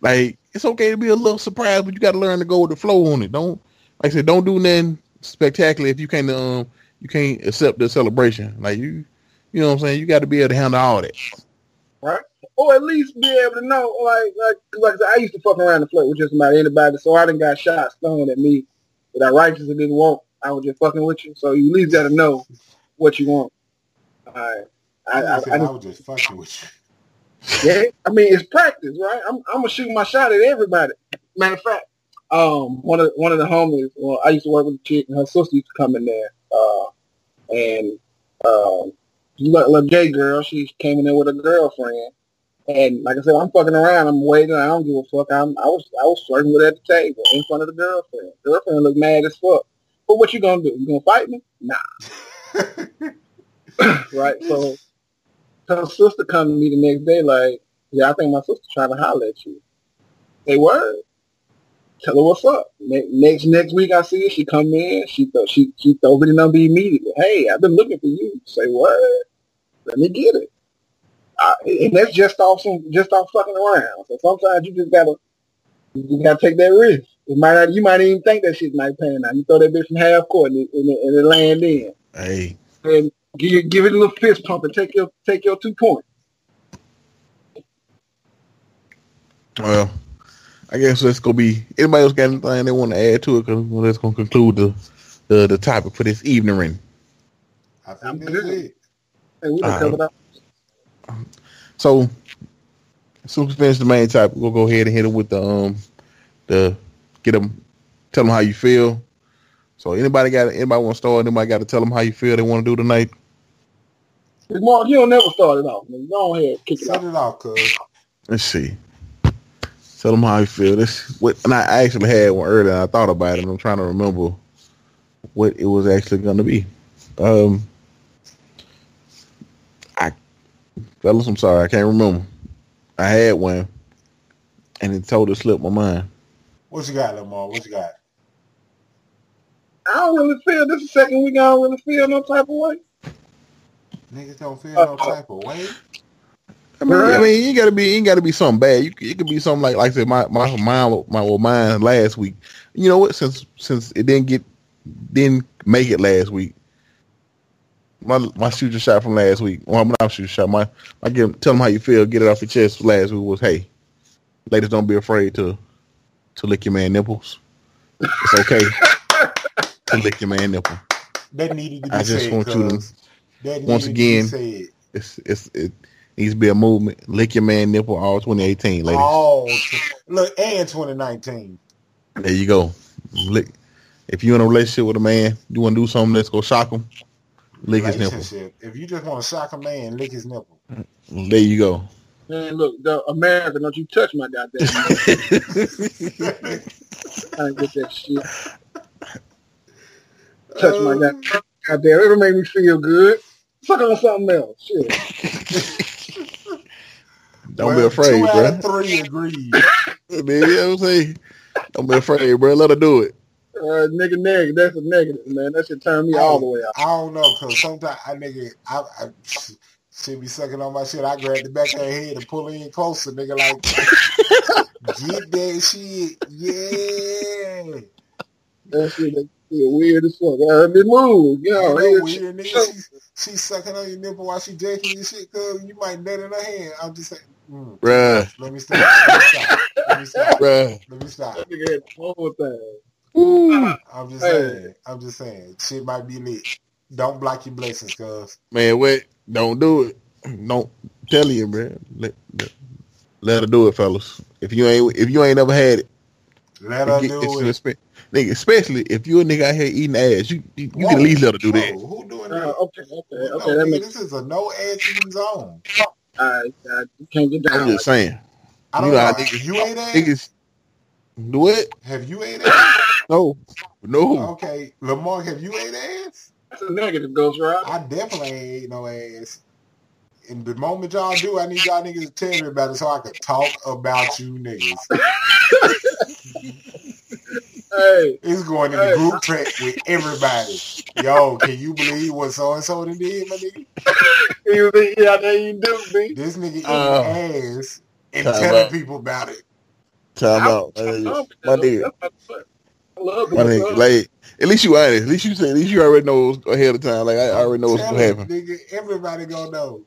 Like it's okay to be a little surprised, but you got to learn to go with the flow on it. Don't like I said, don't do nothing spectacular if you can't um you can't accept the celebration. Like you, you know what I'm saying. You got to be able to handle all that. right? Or at least be able to know, like, like, like I, said, I used to fuck around and flirt with just about anybody, so I didn't got shot thrown at me that I righteously didn't want. I was just fucking with you, so you at least got to know what you want. All right. I, I, I, I, I, was just fucking with you. yeah, I mean it's practice, right? I'm, I'm gonna shoot my shot at everybody. Matter of fact, um, one of one of the homies, well, I used to work with a chick, and her sister used to come in there, uh, and um, little, little gay girl, she came in there with a girlfriend, and like I said, I'm fucking around, I'm waiting, I don't give a fuck. I'm, I was, I was flirting with her at the table in front of the girlfriend. Girlfriend looked mad as fuck. But what you gonna do? You gonna fight me? Nah, right? So her sister come to me the next day like, yeah, I think my sister trying to holler at you. Say word. Tell her what's up. Ne- next next week I see her. She come in. She th- she she throw me the number immediately. Hey, I've been looking for you. Say word. Let me get it. Uh, and that's just off some just off fucking around. So sometimes you just gotta you gotta take that risk. It might not, you might even think that shit might pan out. You throw that bitch from half court and it, and it, and it land in. Hey, And give, give it a little fist pump and take your take your two points. well, I guess that's gonna be. Anybody else got anything they want to add to it? Because well, that's gonna conclude the, the the topic for this evening. I think I'm that's good. it. And we done covered up. So, as soon as we finish the main topic, we'll go ahead and hit it with the um the get them tell them how you feel. So anybody got anybody want to start? Anybody got to tell them how you feel they want to do tonight? Mark, you don't never start it off, man. Go ahead, kick it Set off. it off, cuz. Let's see. Tell them how you feel. This what and I actually had one earlier. I thought about it. and I'm trying to remember what it was actually going to be. Um, I fellas, I'm sorry, I can't remember. I had one, and it totally slipped my mind. What you got, Lamar? What you got? I don't really feel this is the second week. I don't really feel no type of way. Niggas don't feel uh, no type of way. I mean, I mean, you gotta be, you gotta be something bad. You, it could be something like, like I said, my my mine, my well, mine last week. You know what? Since since it didn't get, didn't make it last week. My my shooter shot from last week. Well, I'm not shooter shot. My I give tell them how you feel. Get it off your chest. Last week was hey, ladies, don't be afraid to to lick your man nipples. It's okay to lick your man nipple. That needed to be I just said, want you to- That once to again, said. It's it's it needs to be a movement. Lick your man nipple all 2018, ladies. Oh, look, and 2019. There you go. Lick. If you're in a relationship with a man, you want to do something that's gonna shock him, lick his nipple. If you just want to shock a man, lick his nipple. There you go. Man, look, the America, don't you touch my goddamn. I ain't get that shit. Touch my Uh, goddamn. Goddamn, it'll make me feel good. Suck on something else. Shit. Don't be afraid, two out bro. of three agreed. Man, you know what I'm saying? Don't be afraid, bro. Let her do it. Uh, nigga, negative. That's a negative, man. That should turn me all the way out. I don't know, cause sometimes I nigga, I, I should be sucking on my shit. I grab the back of her head and pull her in closer, nigga. Like, get that shit, yeah. That shit, that shit weird as fuck. I heard me move. You know, You know, weird nigga. She, she sucking on your nipple while she jacking your shit, cause you might nut in her hand. I'm just saying, mm, Bruh, let me stop. Let me stop. Let me stop. bruh. Let me stop. that nigga had the whole thing. Ooh. I'm just Hey. saying. I'm just saying. Shit might be lit. Don't block your blessings, cuz. Man, wait. Don't do it. Don't tell you, bro. Let, let, let her do it, fellas. If you ain't if you ain't never had it, Let her Get- do it. it's- nigga, especially if you a nigga out here eating ass, you you, you Whoa. can at least let her do that. Whoa, Who doing Uh, that? okay, okay, No, okay. That nigga, makes this is a no ass zone. all right. Uh, you can't get down. I'm just saying. I You don't know know. how niggas- you ate ass? Niggas do it? Have you ate ass? No. No. okay. Lamar, have you ate ass? That's a negative, Ghost Rod. I definitely ain't ate no ass. And the moment y'all do, I need y'all niggas to tell me about it so I can talk about you niggas. Hey, It's going in the group chat with everybody. Yo, can you believe what so and so did, my nigga? you think yeah, there you do, B. This nigga eating Uh, ass and telling out. people about it. Time out. My nigga, that's my- love My nigga, like at least you honest. At least you say. At least you already know ahead of time. Like I already know what's gonna happen. Nigga, everybody gonna know.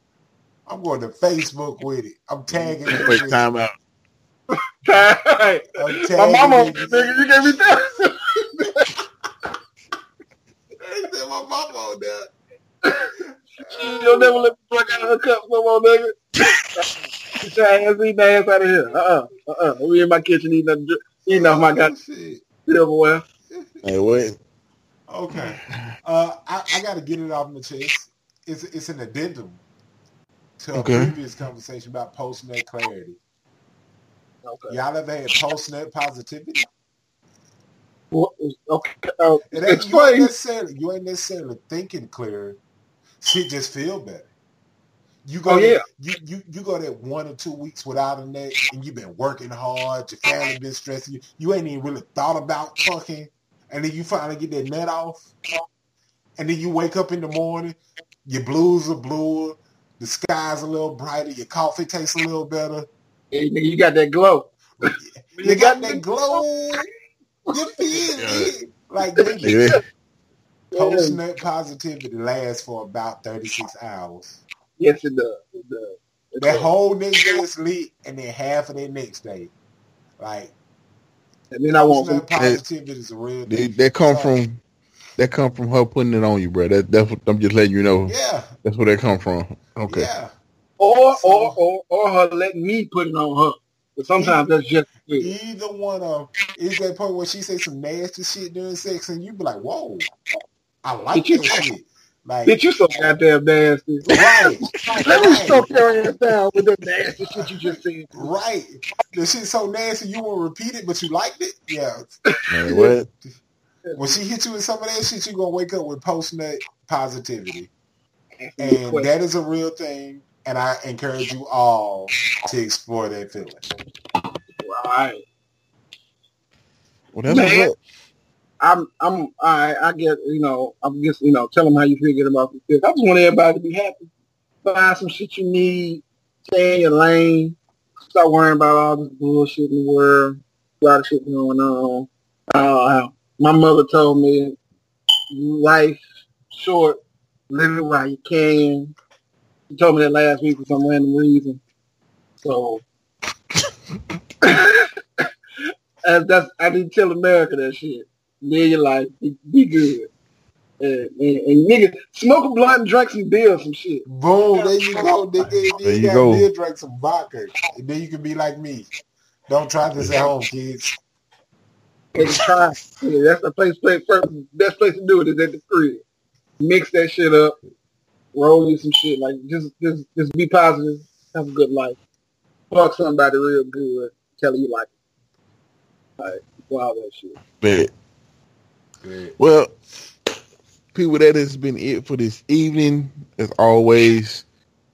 I'm going to Facebook with it. I'm tagging it. Wait, time out. I'm My mama, nigga, you gave me that. My mama on there. You'll never let me drink out of her cup no more, nigga. Get your ass, eat ass out of here. Uh-uh. Uh-uh. We in my kitchen eating, nothing, eating off my oh, goddamn Oh, shit. Silverware. Hey, what? Okay. Uh, I, I got to get it off my chest. It's it's an addendum to a Okay. previous conversation about post nut clarity. Okay. Y'all ever had post nut positivity? What is- Okay. Uh, It ain't, you, ain't explain. necessarily, you ain't necessarily thinking clear. Shit just feel better. You go Oh, that- yeah. you, you you go that one or two weeks without a net, and you've been working hard, your family been stressing you, you ain't even really thought about fucking, and then you finally get that net off, and then you wake up in the morning, your blues are bluer, the sky's a little brighter, your coffee tastes a little better, Hey, nigga, you got that glow. you got that glow, you feel Yeah. it. Like nigga, Nigga, Post nut positivity lasts for about 36 hours. Yes, it does. It does. It That does. whole next day is lit, and then half of that next day. Like, And then I want post some. positivity is a real They, thing. that come So, from that come from her putting it on you, bro. That that's what I'm just letting you know. Yeah, That's where that come from. Okay. yeah. Or, So- or, or, or her letting me put it on her. But sometimes that's just good. Either one of is that point where she say some nasty shit during sex, and you be like, "Whoa, I like Did you- that shit." Like, Bitch, you so goddamn nasty. right, Let me right, stroke your ass down with that nasty shit you just said. right. The shit so nasty you won't repeat it, but you liked it. Yeah. Man, what? When she hit you with some of that shit, you're gonna wake up with post nut positivity. And that is a real thing. And I encourage you all to explore that feeling. Right. Well, that's Man. what's up. I'm, I'm, I, I get, you know, I'm just, you know, tell them how you feel, your fist. I just want everybody to be happy. Find some shit you need. Stay in your lane. Stop worrying about all this bullshit in the world. A lot of shit going on. Uh, my mother told me, life short, live it while you can. She told me that last week for some random reason. So, that's, that's I to tell America that shit. Live your life. Be, be good. And, and, and nigga, smoke a blunt and drink some beer or some shit. Boom, there you go, nigga. Then There you got go. beer, drink some vodka. And then you can be like me. Don't try this at home, kids. Take a try. Yeah, that's the place, place first, best place to do it is at the crib. Mix that shit up. Roll you some shit. Like just just just be positive. Have a good life. Fuck somebody real good. Tell you like it. Like wow that shit. Bet. Good. Well, people, that has been it for this evening. As always,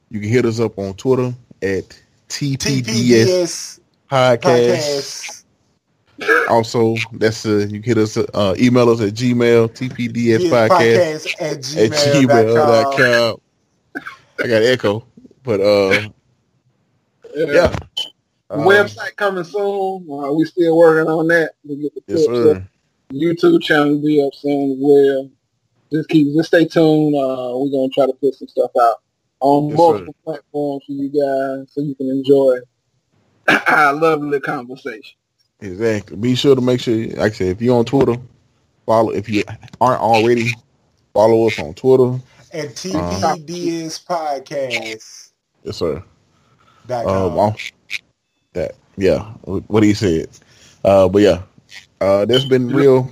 you can hit us up on Twitter at TPDS TPDS Podcast. podcast. Also, that's uh, you can hit us uh, email us at Gmail TPDS Podcast podcast at at gmail.com. gmail.com. I got echo, but uh, yeah. The Um, website coming soon. Uh, we still working on that. We get the Yes, clips up. Sir. YouTube channel will be up soon as well. Just keep, just stay tuned. Uh, we're gonna try to put some stuff out on Yes, multiple platforms for you guys, so you can enjoy our lovely conversation. Exactly. Be sure to make sure, like I said, if you're on Twitter, follow. If you aren't already, follow us on Twitter. At TPDS podcast. Yes, sir. Dot Um, com. on- that yeah, what he said. Uh, but yeah, uh, that's been real.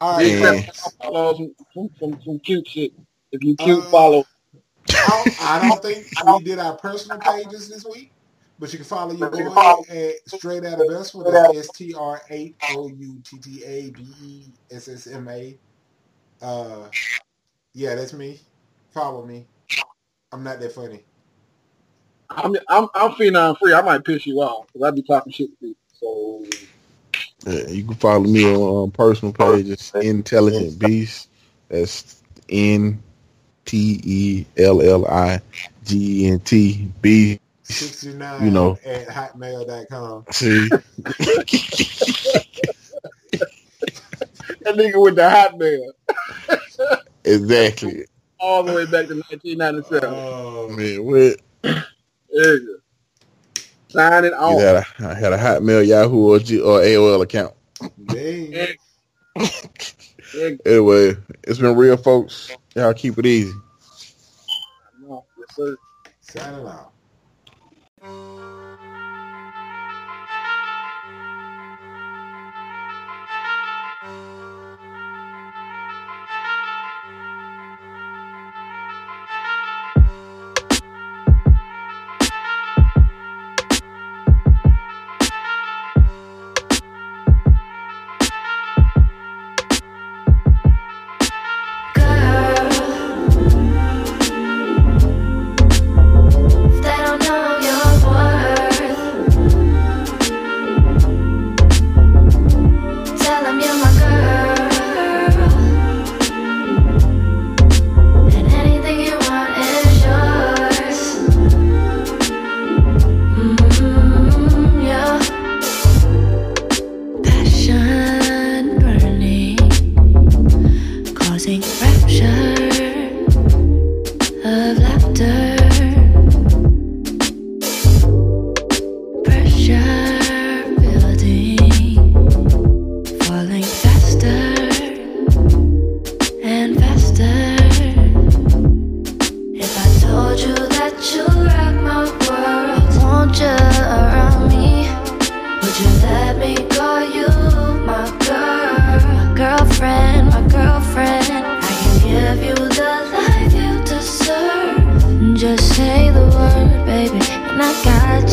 All right, Yeah. Follow some, some, some, some cute shit. If you cute, Uh, follow. I don't, I don't think we did our personal pages this week, but you can follow your boy at Straight Out of Besswood. That's S T R eight O U T T A B E S S M A. Uh, yeah, that's me. Follow me. I'm not that funny. I'm I'm I'm phenom free. I might piss you off because I be talking shit to people. So Uh, you can follow me on um, personal pages. Intelligent Beast. That's N T E L L I G N T B 69 You know. at hotmail.com. See, That nigga with the hotmail exactly. all the way back to 1997. Oh, Man, what? There you. Sign it You off. had a, I had a Hotmail, Yahoo, or, G, or AOL account. dang. Anyway, it's been real, folks. Y'all keep it easy. go. Yes, sir. Signing out.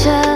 You